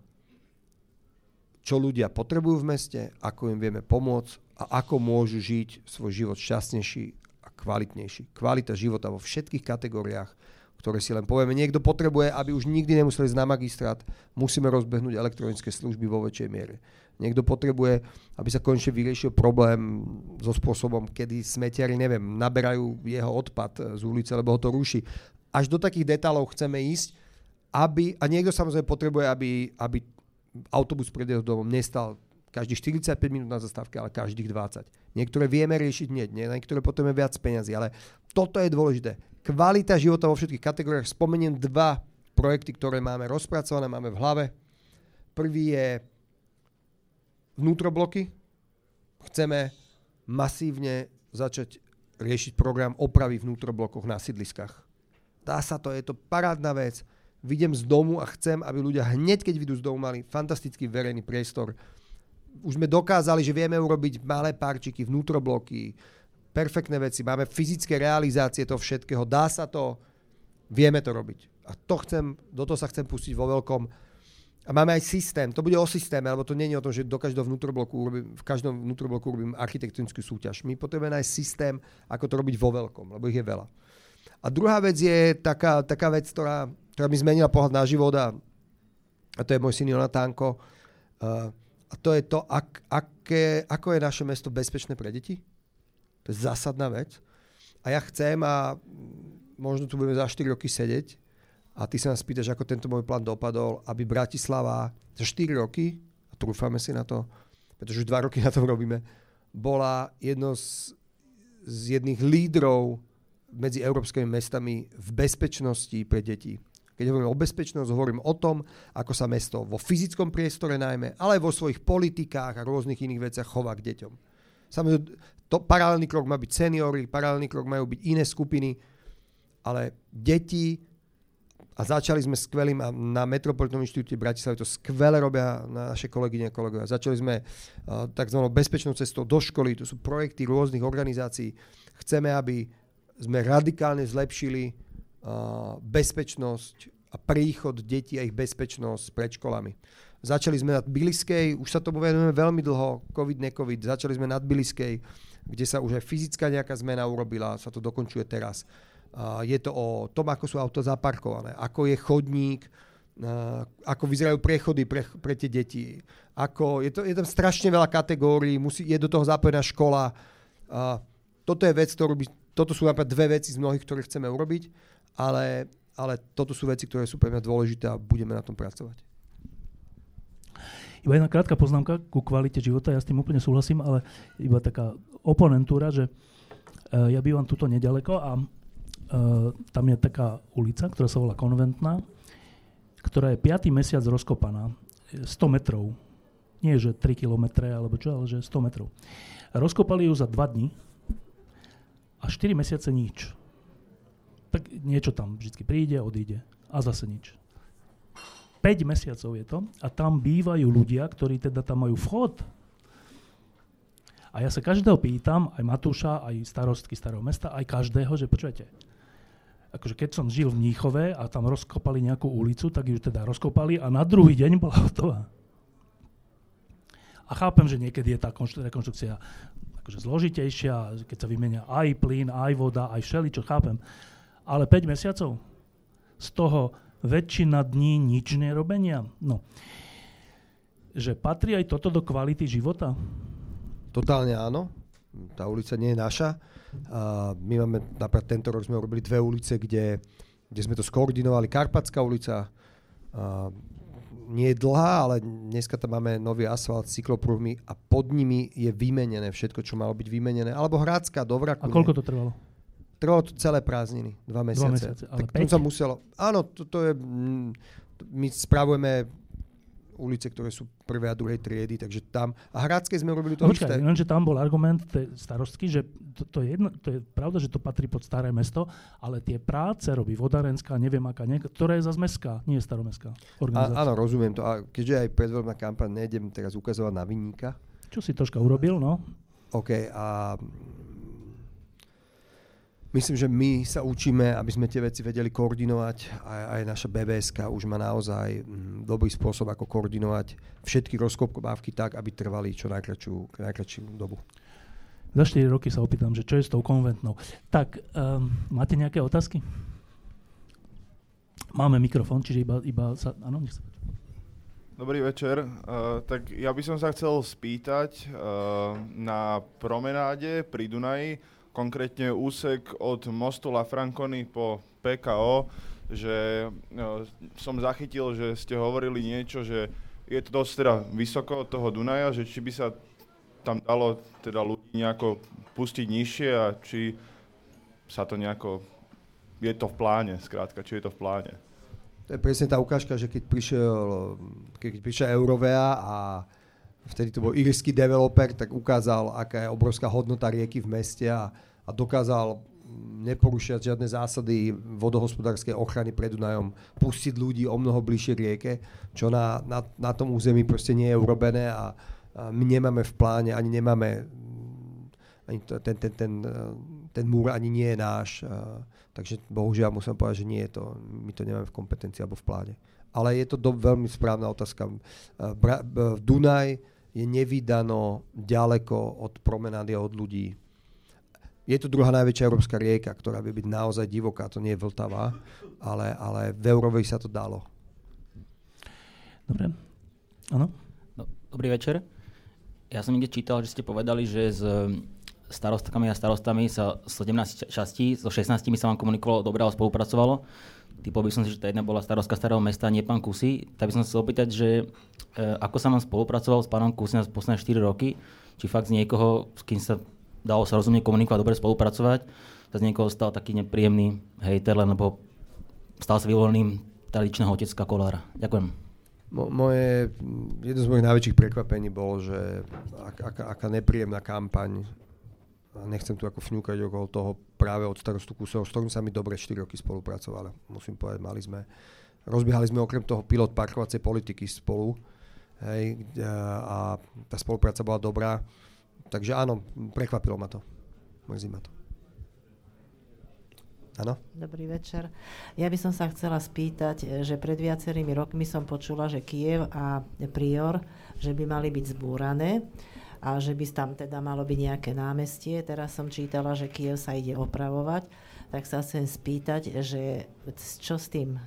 čo ľudia potrebujú v meste, ako im vieme pomôcť a ako môžu žiť svoj život šťastnejší a kvalitnejší. Kvalita života vo všetkých kategóriách, ktoré si len povieme. Niekto potrebuje, aby už nikdy nemuseli ísť na magistrát, musíme rozbehnúť elektronické služby vo väčšej miere. Niekto potrebuje, aby sa konečne vyriešil problém so spôsobom, kedy smetiari, neviem, naberajú jeho odpad z ulice, lebo ho to ruší. Až do takých detálov chceme ísť, aby, a niekto samozrejme potrebuje, aby, aby autobus pred jeho domom nestal každých 45 minút na zastávke, ale každých 20. Niektoré vieme riešiť hneď, nie? niektoré potrebujeme viac peňazí, ale toto je dôležité. Kvalita života vo všetkých kategóriách. Spomeniem dva projekty, ktoré máme rozpracované, máme v hlave. Prvý je vnútrobloky. Chceme masívne začať riešiť program opravy vnútroblokoch na sídliskách. Dá sa to, je to parádna vec. Vidím z domu a chcem, aby ľudia hneď, keď vidú z domu, mali fantastický verejný priestor. Už sme dokázali, že vieme urobiť malé parčiky, vnútrobloky, perfektné veci, máme fyzické realizácie toho všetkého, dá sa to, vieme to robiť. A to chcem, do toho sa chcem pustiť vo veľkom a máme aj systém, to bude o systéme, lebo to nie je o tom, že do každého vnútrobloku urobím, v každom vnútrobloku urobím architektonickú súťaž. My potrebujeme nájsť systém, ako to robiť vo veľkom, lebo ich je veľa. A druhá vec je taká, taká vec, ktorá, ktorá mi zmenila pohľad na život a, a to je môj syn Jonatánko. Uh, a to je to, ak, aké, ako je naše mesto bezpečné pre deti. To je zásadná vec. A ja chcem, a možno tu budeme za 4 roky sedieť, a ty sa nás pýtaš, ako tento môj plán dopadol, aby Bratislava za 4 roky, a trúfame si na to, pretože už 2 roky na tom robíme, bola jedno z, z jedných lídrov medzi európskymi mestami v bezpečnosti pre deti. Keď hovorím o bezpečnosť, hovorím o tom, ako sa mesto vo fyzickom priestore najmä, ale aj vo svojich politikách a rôznych iných veciach chová k deťom. Samozrejme, to paralelný krok má byť seniory, paralelný krok majú byť iné skupiny, ale deti a začali sme skvelým a na Metropolitnom inštitúte v Bratislave to skvele robia naše kolegyne a kolegovia. Začali sme uh, tzv. bezpečnou cestou do školy, to sú projekty rôznych organizácií. Chceme, aby sme radikálne zlepšili bezpečnosť a príchod detí a ich bezpečnosť pred školami. Začali sme nad Biliskej, už sa tomu venujeme veľmi dlho, COVID, necovid, začali sme nad Biliskej, kde sa už aj fyzická nejaká zmena urobila, sa to dokončuje teraz je to o tom, ako sú auta zaparkované, ako je chodník, ako vyzerajú prechody pre, pre tie deti. Ako, je, to, je tam strašne veľa kategórií, musí, je do toho zapojená škola. Toto je vec, ktorú by, toto sú napríklad dve veci z mnohých, ktoré chceme urobiť, ale, ale toto sú veci, ktoré sú pre mňa dôležité a budeme na tom pracovať. Iba jedna krátka poznámka ku kvalite života, ja s tým úplne súhlasím, ale iba taká oponentúra, že uh, ja bývam tuto nedaleko a uh, tam je taká ulica, ktorá sa volá Konventná, ktorá je 5. mesiac rozkopaná, 100 metrov. Nie, že 3 kilometre alebo čo, ale že 100 metrov. Rozkopali ju za 2 dní a 4 mesiace nič. Tak niečo tam vždy príde, odíde a zase nič. 5 mesiacov je to a tam bývajú ľudia, ktorí teda tam majú vchod. A ja sa každého pýtam, aj Matúša, aj starostky starého mesta, aj každého, že počujete, akože keď som žil v Níchove a tam rozkopali nejakú ulicu, tak ju teda rozkopali a na druhý deň bola hotová. A chápem, že niekedy je tá rekonštrukcia akože zložitejšia, keď sa vymenia aj plyn, aj voda, aj všeličo, chápem. Ale 5 mesiacov? Z toho väčšina dní nič nerobenia. No. Že patrí aj toto do kvality života? Totálne áno. Tá ulica nie je naša. A my máme, napríklad tento rok sme urobili dve ulice, kde, kde sme to skoordinovali. Karpatská ulica, a nie je dlhá, ale dneska tam máme nový asfalt, cyklopruhmi a pod nimi je vymenené všetko, čo malo byť vymenené. Alebo Hradská do Vraku. A koľko to trvalo? Trvalo to celé prázdniny, dva mesiace. Dva mesiace ale tak sa muselo, áno, to, je, mm, my spravujeme ulice, ktoré sú prvé a druhej triedy, takže tam. A Hradské sme robili to Počkaj, isté. Lenže tam bol argument starostky, že to, to, je jedno, to je pravda, že to patrí pod staré mesto, ale tie práce robí vodárenská, neviem aká, nie, ktorá je zase mestská, nie je staromestská organizácia. A, áno, rozumiem to. A keďže aj predvoľná kampaň, nejdem teraz ukazovať na vinníka. Čo si troška urobil, no? OK, a Myslím, že my sa učíme, aby sme tie veci vedeli koordinovať. Aj, aj naša BBS už má naozaj mm, dobrý spôsob, ako koordinovať všetky rozkopkovávky tak, aby trvali čo najkračšiu, najkračšiu dobu. Za 4 roky sa opýtam, že čo je s tou konventnou. Tak, um, máte nejaké otázky? Máme mikrofón, čiže iba, iba sa... Áno, nech sa páči. Dobrý večer. Uh, tak ja by som sa chcel spýtať uh, na promenáde pri Dunaji, konkrétne úsek od mostu La Franconi po PKO, že no, som zachytil, že ste hovorili niečo, že je to dosť teda vysoko od toho Dunaja, že či by sa tam dalo teda ľudí nejako pustiť nižšie a či sa to nejako, je to v pláne, skrátka, či je to v pláne. To je presne tá ukážka, že keď prišiel, keď prišiel Eurovea a vtedy to bol írsky developer, tak ukázal, aká je obrovská hodnota rieky v meste a a dokázal neporušiať žiadne zásady vodohospodárskej ochrany pred Dunajom, pustiť ľudí o mnoho bližšie rieke, čo na, na, na tom území proste nie je urobené a, a my nemáme v pláne, ani nemáme ani to, ten, ten, ten, ten múr ani nie je náš. A, takže bohužiaľ musím povedať, že nie je to, my to nemáme v kompetencii alebo v pláne. Ale je to do, veľmi správna otázka. Bra, Dunaj je nevydano ďaleko od promenády a od ľudí je to druhá najväčšia európska rieka, ktorá by byť naozaj divoká, to nie je Vltava, ale, ale v Európe sa to dalo. Dobre. Áno? No, dobrý večer. Ja som niekde čítal, že ste povedali, že s starostkami a starostami sa 17 častí, so 16 sa vám komunikovalo dobre a spolupracovalo. Typol by som si, že tá jedna bola starostka starého mesta, nie pán Kusy. Tak by som chcel opýtať, že e, ako sa vám spolupracoval s pánom Kusy na posledné 4 roky? Či fakt z niekoho, s kým sa dalo sa rozumne komunikovať, dobre spolupracovať. Z niekoho stal taký nepríjemný hejter, lebo stal sa vyvoleným tradičného otecka Kolára. Ďakujem. Mo- moje, jedno z mojich najväčších prekvapení bolo, že ak, aká, aká nepríjemná kampaň nechcem tu ako fňúkať okolo toho práve od starostu kusov, s ktorým sa mi dobre 4 roky spolupracovali. Musím povedať, mali sme, rozbiehali sme okrem toho pilot parkovacej politiky spolu hej, a tá spolupráca bola dobrá. Takže áno, prekvapilo ma to. Mrzí ma to. Áno? Dobrý večer. Ja by som sa chcela spýtať, že pred viacerými rokmi som počula, že Kiev a Prior, že by mali byť zbúrané a že by tam teda malo byť nejaké námestie. Teraz som čítala, že Kiev sa ide opravovať. Tak sa chcem spýtať, že čo s tým e,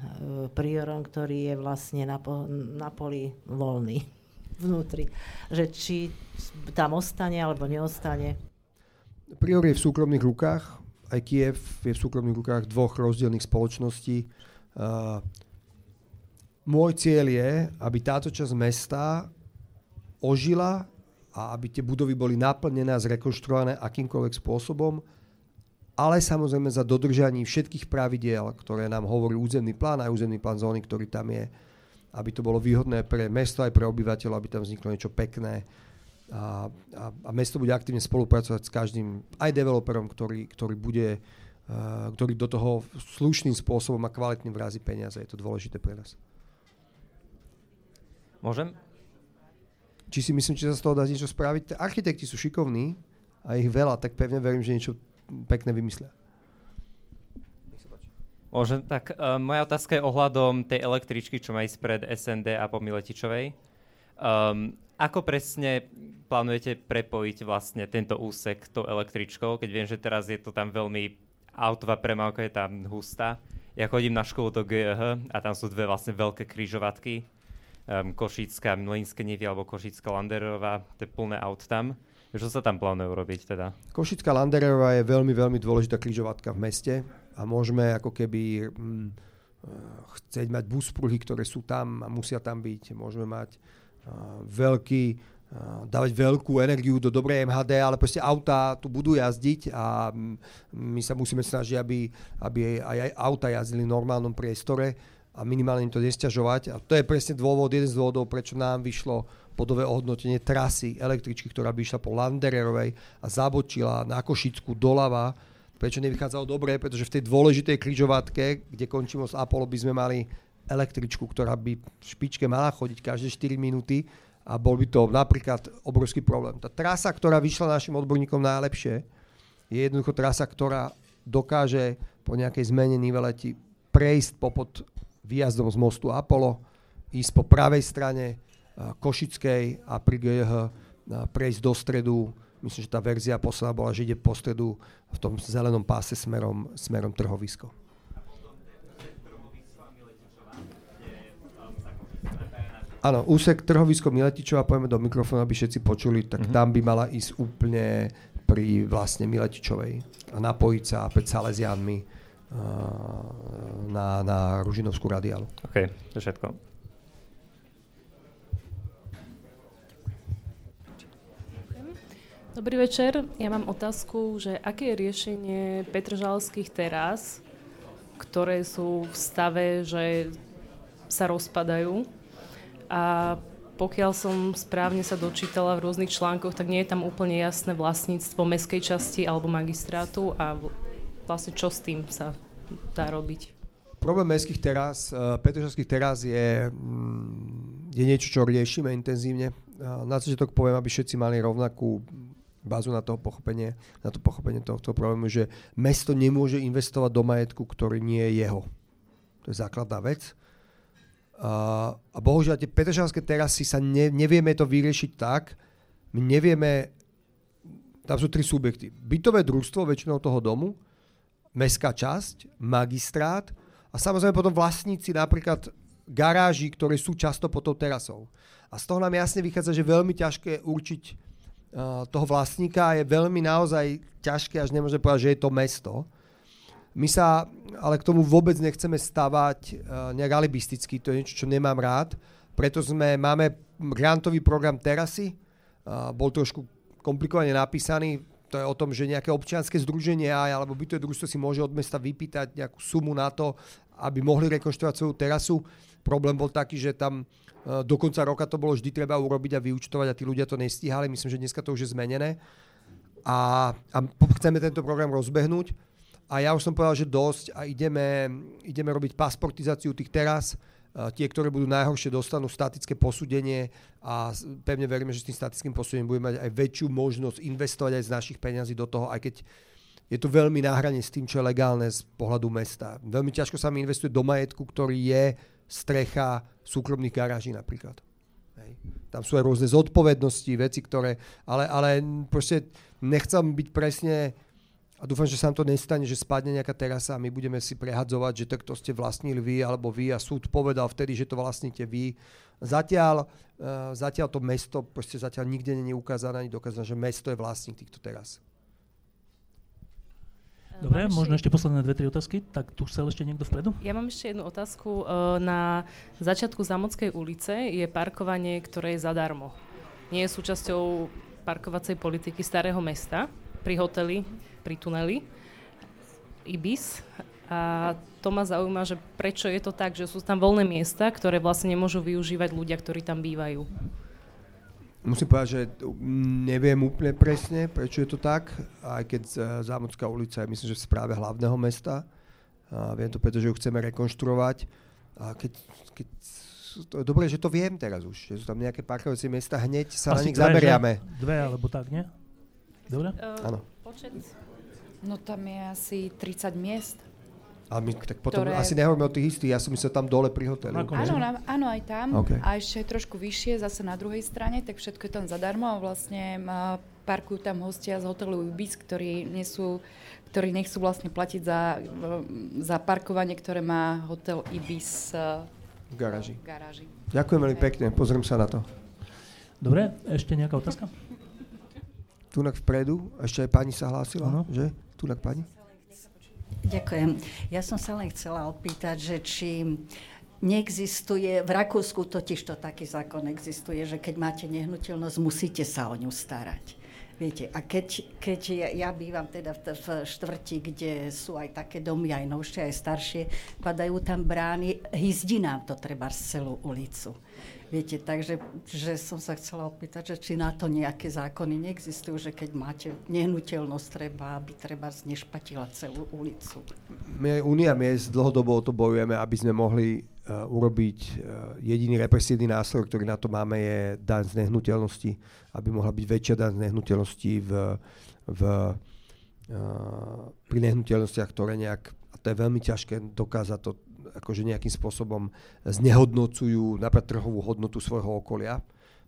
priorom, ktorý je vlastne na, po, na poli voľný vnútri. Že či tam ostane alebo neostane. Prior je v súkromných rukách, aj Kiev je v súkromných rukách dvoch rozdielných spoločností. Uh, môj cieľ je, aby táto časť mesta ožila a aby tie budovy boli naplnené a zrekonštruované akýmkoľvek spôsobom, ale samozrejme za dodržaní všetkých pravidiel, ktoré nám hovorí územný plán a územný plán zóny, ktorý tam je, aby to bolo výhodné pre mesto aj pre obyvateľov, aby tam vzniklo niečo pekné. A, a, a mesto bude aktívne spolupracovať s každým aj developerom, ktorý, ktorý bude uh, ktorý do toho slušným spôsobom a kvalitným vrazí peniaze. Je to dôležité pre nás. Môžem? Či si myslím, či sa z toho dá niečo spraviť. Architekti sú šikovní a ich veľa, tak pevne verím, že niečo pekné vymyslia. Môžem, tak uh, moja otázka je ohľadom tej električky, čo má ísť pred SND a po Miletičovej. Um, ako presne plánujete prepojiť vlastne tento úsek tou električkou, keď viem, že teraz je to tam veľmi, autová premávka je tam hustá. Ja chodím na školu do GH a tam sú dve vlastne veľké kryžovatky um, Košická Mlinské Nivy alebo Košická Landerová, to je plné aut tam. Čo sa tam plánuje urobiť teda? Košická Landerová je veľmi, veľmi dôležitá križovatka v meste a môžeme ako keby hm, chcieť mať buspruhy, ktoré sú tam a musia tam byť. Môžeme mať uh, veľký, uh, dávať veľkú energiu do dobrej MHD, ale proste autá tu budú jazdiť a my sa musíme snažiť, aby, aby aj, aj auta jazdili v normálnom priestore a minimálne im to nesťažovať. A to je presne dôvod, jeden z dôvodov, prečo nám vyšlo podové ohodnotenie trasy električky, ktorá by išla po Landererovej a zabočila na Košicku doľava. Prečo nevychádzalo dobre? Pretože v tej dôležitej križovatke, kde končí most Apollo, by sme mali električku, ktorá by v špičke mala chodiť každé 4 minúty a bol by to napríklad obrovský problém. Tá trasa, ktorá vyšla našim odborníkom najlepšie, je jednoducho trasa, ktorá dokáže po nejakej zmene niveleti prejsť popod výjazdom z mostu Apollo, ísť po pravej strane Košickej a pri GH prejsť do stredu. Myslím, že tá verzia posledná bola, že ide po stredu v tom zelenom páse smerom, smerom trhovisko. Áno, úsek trhovisko Miletičova, poďme do mikrofónu, aby všetci počuli, tak mm-hmm. tam by mala ísť úplne pri vlastne Miletičovej a napojiť sa pred Salesianmi na, na Ružinovskú radiálu. OK, to je všetko. Dobrý večer. Ja mám otázku, že aké je riešenie petržalských terás, ktoré sú v stave, že sa rozpadajú. A pokiaľ som správne sa dočítala v rôznych článkoch, tak nie je tam úplne jasné vlastníctvo mestskej časti alebo magistrátu a vlastne čo s tým sa dá robiť? Problém mestských terás, uh, petržalských terás je, mm, je niečo, čo riešime intenzívne. Uh, na začiatok poviem, aby všetci mali rovnakú bázu na, toho pochopenie, na to pochopenie tohto problému, že mesto nemôže investovať do majetku, ktorý nie je jeho. To je základná vec. Uh, a bohužiaľ tie petržalské terasy sa ne, nevieme to vyriešiť tak, my nevieme, tam sú tri subjekty. Bytové družstvo väčšinou toho domu, mestská časť, magistrát a samozrejme potom vlastníci napríklad garáží, ktoré sú často pod tou terasou. A z toho nám jasne vychádza, že veľmi ťažké určiť uh, toho vlastníka je veľmi naozaj ťažké, až nemôže povedať, že je to mesto. My sa ale k tomu vôbec nechceme stavať uh, nejak alibisticky, to je niečo, čo nemám rád. Preto sme, máme grantový program Terasy, uh, bol trošku komplikovane napísaný, to je o tom, že nejaké občianske združenie alebo bytové družstvo si môže od mesta vypýtať nejakú sumu na to, aby mohli rekonštruovať svoju terasu. Problém bol taký, že tam e, do konca roka to bolo vždy treba urobiť a vyučtovať a tí ľudia to nestíhali. Myslím, že dneska to už je zmenené. A, a chceme tento program rozbehnúť. A ja už som povedal, že dosť a ideme, ideme robiť pasportizáciu tých teras tie, ktoré budú najhoršie, dostanú statické posúdenie a pevne veríme, že s tým statickým posúdením budeme mať aj väčšiu možnosť investovať aj z našich peňazí do toho, aj keď je to veľmi na hrane s tým, čo je legálne z pohľadu mesta. Veľmi ťažko sa mi investuje do majetku, ktorý je strecha súkromných garáží napríklad. Hej. Tam sú aj rôzne zodpovednosti, veci, ktoré... Ale, ale proste nechcem byť presne a dúfam, že sa nám to nestane, že spadne nejaká terasa a my budeme si prehadzovať, že to ste vlastnili vy alebo vy a súd povedal vtedy, že to vlastníte vy. Zatiaľ, uh, zatiaľ to mesto proste zatiaľ nikde nie je ukázané ani dokázané, že mesto je vlastník týchto teras. Dobre, mám možno ešte posledné dve, tri otázky. Tak tu chcel ešte niekto vpredu? Ja mám ešte jednu otázku. E, Na začiatku Zamockej ulice je parkovanie, ktoré je zadarmo. Nie je súčasťou parkovacej politiky starého mesta pri hoteli, pri tuneli Ibis. A to ma zaujíma, že prečo je to tak, že sú tam voľné miesta, ktoré vlastne nemôžu využívať ľudia, ktorí tam bývajú. Musím povedať, že neviem úplne presne, prečo je to tak, aj keď e, Zámocká ulica je myslím, že v správe hlavného mesta. A viem to, pretože ju chceme rekonštruovať. A keď, keď to je dobré, že to viem teraz už, že sú tam nejaké parkovacie miesta, hneď sa Asi na nich dve, zameriame. že? Dve alebo tak, nie? Dobre? Áno. Počet? No tam je asi 30 miest. Ale my tak potom Ktoré- asi nehovoríme o tých istých, ja som myslel tam dole pri hoteli. Áno, na, áno, aj tam. OK. A ešte trošku vyššie, zase na druhej strane, tak všetko je tam zadarmo a vlastne a, parkujú tam hostia z hotelu Ibis, ktorí, nesú, ktorí nechcú vlastne platiť za, za parkovanie, ktoré má hotel Ibis V garáži. v garáži. Ďakujem veľmi pekne, pozriem sa na to. Dobre, ešte nejaká otázka? Tunak vpredu, ešte aj pani sa hlásila, Áno. že? Tunak pani? Ďakujem. Ja som sa len chcela opýtať, že či neexistuje, v Rakúsku totiž to taký zákon existuje, že keď máte nehnuteľnosť, musíte sa o ňu starať. Viete, a keď, keď ja, ja bývam teda v, v štvrti, kde sú aj také domy, aj novšie, aj staršie, padajú tam brány, hyzdí nám to treba celú ulicu. Viete, takže že som sa chcela opýtať, že či na to nejaké zákony neexistujú, že keď máte nehnuteľnosť, treba, aby treba znešpatila celú ulicu. My aj Unia miest dlhodobo o to bojujeme, aby sme mohli uh, urobiť uh, jediný represívny nástroj, ktorý na to máme, je daň z nehnuteľnosti, aby mohla byť väčšia daň z nehnuteľnosti v, v, uh, pri nehnuteľnostiach, ktoré nejak, a to je veľmi ťažké dokázať to, akože nejakým spôsobom znehodnocujú napríklad trhovú hodnotu svojho okolia.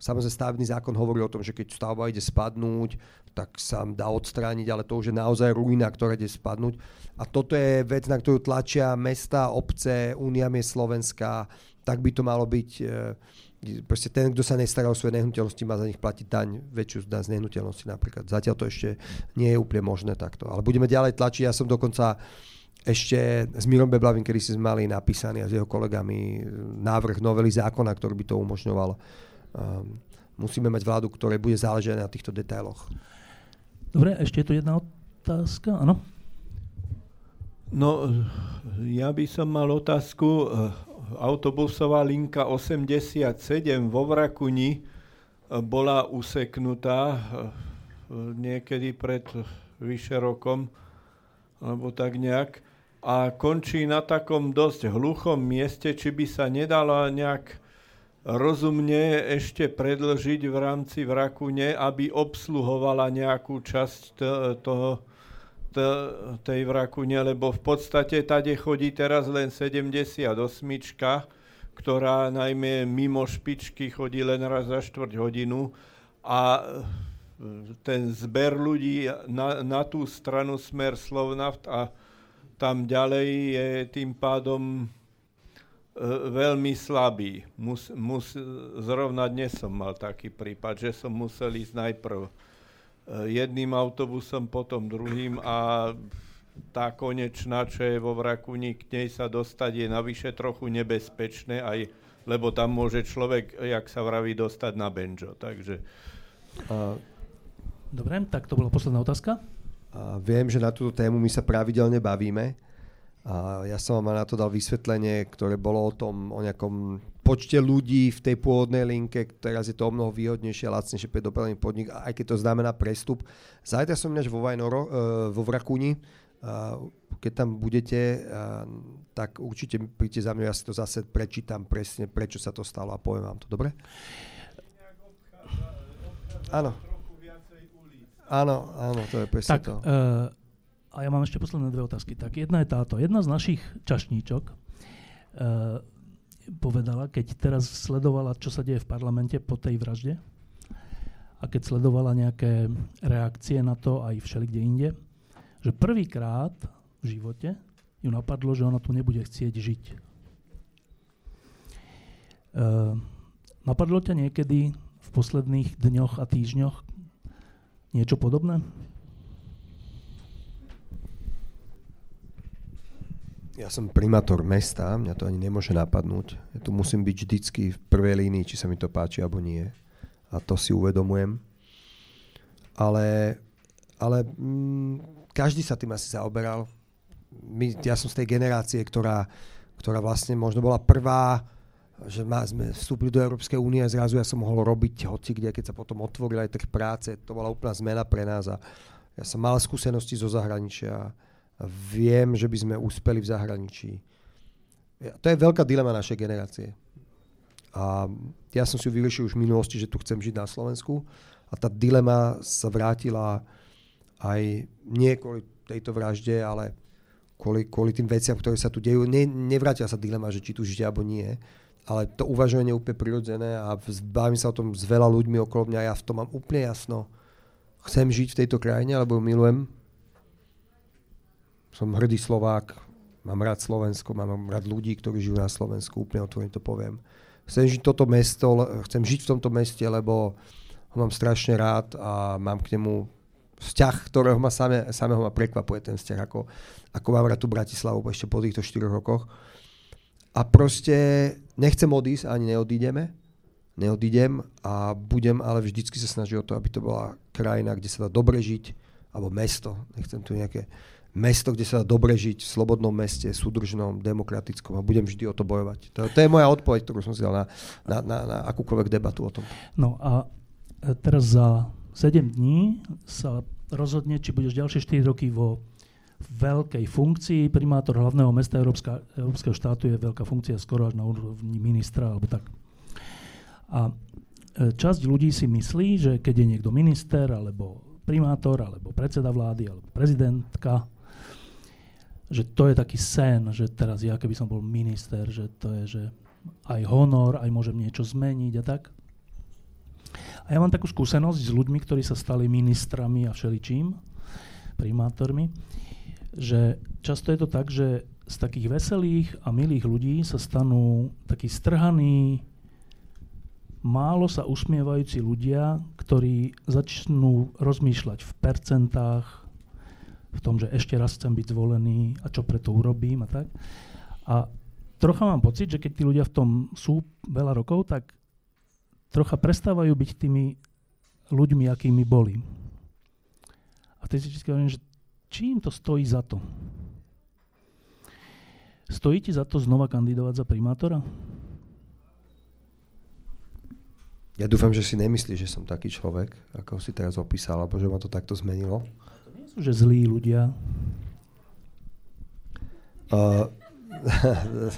Samozrejme, stavebný zákon hovorí o tom, že keď stavba ide spadnúť, tak sa dá odstrániť, ale to už je naozaj ruina, ktorá ide spadnúť. A toto je vec, na ktorú tlačia mesta, obce, Únia je Slovenska, tak by to malo byť. e, Proste ten, kto sa nestará o svoje nehnuteľnosti, má za nich platiť daň, väčšiu daň z nehnuteľnosti napríklad. Zatiaľ to ešte nie je úplne možné takto. Ale budeme ďalej tlačiť. Ja som dokonca ešte s Mirom Beblavým, kedy si sme mali napísaný a s jeho kolegami návrh novely zákona, ktorý by to umožňoval. Um, musíme mať vládu, ktorej bude záležať na týchto detailoch. Dobre, ešte je tu jedna otázka, áno? No, ja by som mal otázku. Autobusová linka 87 vo Vrakuni eh, bola useknutá eh, niekedy pred vyše rokom, alebo tak nejak, a končí na takom dosť hluchom mieste, či by sa nedala nejak rozumne ešte predlžiť v rámci Vrakune, aby obsluhovala nejakú časť toho tej Vrakune, lebo v podstate tade chodí teraz len 78, ktorá najmä mimo špičky chodí len raz za štvrť hodinu a e, ten zber ľudí na, na tú stranu smer Slovnaft a tam ďalej je tým pádom e, veľmi slabý. Mus, mus, zrovna dnes som mal taký prípad, že som musel ísť najprv e, jedným autobusom, potom druhým a tá konečná, čo je vo Vrakuni, k nej sa dostať je navyše trochu nebezpečné, aj, lebo tam môže človek, jak sa vraví, dostať na benžo. Takže A, Dobre, tak to bola posledná otázka. Viem, že na túto tému my sa pravidelne bavíme. A ja som vám na to dal vysvetlenie, ktoré bolo o tom, o nejakom počte ľudí v tej pôvodnej linke. Teraz je to o mnoho výhodnejšie a lacnejšie pre dopravný podnik, aj keď to znamená prestup. Zajtra som ináč vo Vajnoro, uh, vo Vrakuni. Keď tam budete, uh, tak určite príďte za mňa, ja si to zase prečítam presne, prečo sa to stalo a poviem vám to, dobre? Áno. Áno, áno, to je presne Tak, to. uh, a ja mám ešte posledné dve otázky. Tak jedna je táto. Jedna z našich čašníčok uh, povedala, keď teraz sledovala, čo sa deje v parlamente po tej vražde a keď sledovala nejaké reakcie na to aj všelikde inde, že prvýkrát v živote ju napadlo, že ona tu nebude chcieť žiť. Uh, napadlo ťa niekedy v posledných dňoch a týždňoch niečo podobné? Ja som primátor mesta, mňa to ani nemôže napadnúť. Ja tu musím byť vždycky v prvej línii, či sa mi to páči alebo nie. A to si uvedomujem. Ale, ale mm, každý sa tým asi zaoberal. My, ja som z tej generácie, ktorá, ktorá vlastne možno bola prvá, že ma, sme vstúpili do Európskej únie a zrazu ja som mohol robiť hoci kde, keď sa potom otvoril aj trh práce. To bola úplná zmena pre nás a ja som mal skúsenosti zo zahraničia viem, že by sme úspeli v zahraničí. To je veľká dilema našej generácie. A ja som si ju vyriešil už v minulosti, že tu chcem žiť na Slovensku a tá dilema sa vrátila aj nie kvôli tejto vražde, ale kvôli, kvôli tým veciam, ktoré sa tu dejú. Ne, nevrátila sa dilema, že či tu žiť alebo nie, ale to uvažovanie je úplne prirodzené a bavím sa o tom s veľa ľuďmi okolo mňa, ja v tom mám úplne jasno. Chcem žiť v tejto krajine, alebo ju milujem, som hrdý Slovák, mám rád Slovensko, mám rád ľudí, ktorí žijú na Slovensku, úplne otvorene to poviem. Chcem žiť toto mesto, chcem žiť v tomto meste, lebo ho mám strašne rád a mám k nemu vzťah, ktorého ma same, samého ma prekvapuje ten vzťah, ako, ako mám rád tú Bratislavu ešte po týchto 4 rokoch. A proste nechcem odísť, ani neodídeme, neodídem a budem ale vždycky sa snažiť o to, aby to bola krajina, kde sa dá dobre žiť, alebo mesto, nechcem tu nejaké mesto, kde sa dá dobre žiť, v slobodnom meste, súdržnom, demokratickom a budem vždy o to bojovať. To, to je moja odpoveď, ktorú som si dal na, na, na, na akúkoľvek debatu o tom. No a e, teraz za 7 dní sa rozhodne, či budeš ďalšie 4 roky vo veľkej funkcii. Primátor hlavného mesta Európska, Európskeho štátu je veľká funkcia skoro až na úrovni ministra alebo tak. A e, časť ľudí si myslí, že keď je niekto minister alebo primátor alebo predseda vlády alebo prezidentka, že to je taký sen, že teraz ja keby som bol minister, že to je, že aj honor, aj môžem niečo zmeniť a tak. A ja mám takú skúsenosť s ľuďmi, ktorí sa stali ministrami a všeličím, primátormi, že často je to tak, že z takých veselých a milých ľudí sa stanú takí strhaní, málo sa usmievajúci ľudia, ktorí začnú rozmýšľať v percentách, v tom, že ešte raz chcem byť zvolený a čo preto urobím a tak. A trocha mám pocit, že keď tí ľudia v tom sú veľa rokov, tak trocha prestávajú byť tými ľuďmi, akými boli. A teď si vždy hovorím, že či im to stojí za to? Stojí ti za to znova kandidovať za primátora? Ja dúfam, že si nemyslíš, že som taký človek, ako si teraz opísal, alebo že ma to takto zmenilo sú že zlí ľudia? Uh,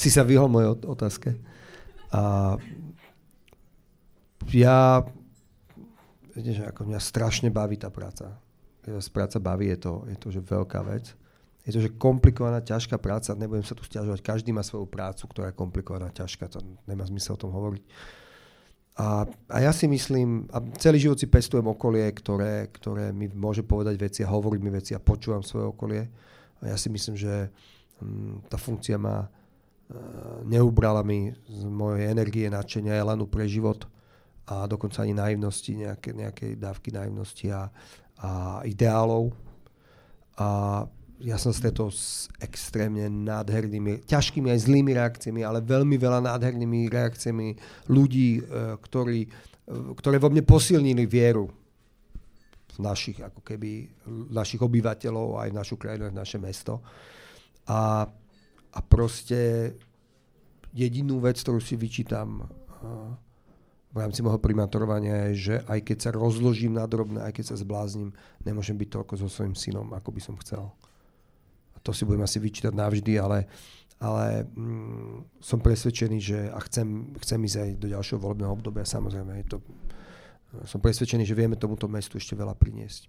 si sa vyhol mojej otázke. A ja, že ako mňa strašne baví tá práca. Práca baví, je to, je to že veľká vec. Je to, že komplikovaná, ťažká práca, nebudem sa tu stiažovať, každý má svoju prácu, ktorá je komplikovaná, ťažká, to nemá zmysel o tom hovoriť. A, a ja si myslím, a celý život si pestujem okolie, ktoré, ktoré mi môže povedať veci a hovoriť mi veci a počúvam svoje okolie. A ja si myslím, že hm, tá funkcia ma uh, neubrala mi z mojej energie, nadšenia, elanu pre život a dokonca ani naivnosti, nejaké, nejaké dávky naivnosti a, a ideálov. A ja som stretol s extrémne nádhernými, ťažkými aj zlými reakciami, ale veľmi veľa nádhernými reakciami ľudí, e, ktorí, e, ktoré vo mne posilnili vieru v našich, ako keby, našich obyvateľov, aj v našu krajinu, aj v naše mesto. A, a proste jedinú vec, ktorú si vyčítam e, v rámci môjho primátorovania je, že aj keď sa rozložím na drobné, aj keď sa zblázním, nemôžem byť toľko so svojím synom, ako by som chcel to si budem asi vyčítať navždy, ale, ale mm, som presvedčený, že a chcem, chcem ísť aj do ďalšieho volebného obdobia, samozrejme. Je to, som presvedčený, že vieme tomuto mestu ešte veľa priniesť.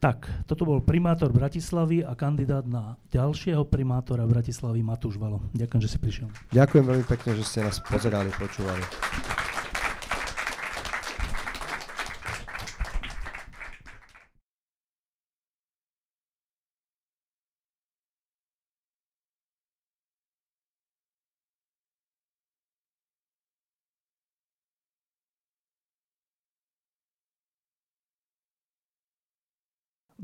Tak, toto bol primátor Bratislavy a kandidát na ďalšieho primátora Bratislavy Matúš Valo. Ďakujem, že si prišiel. Ďakujem veľmi pekne, že ste nás pozerali, počúvali.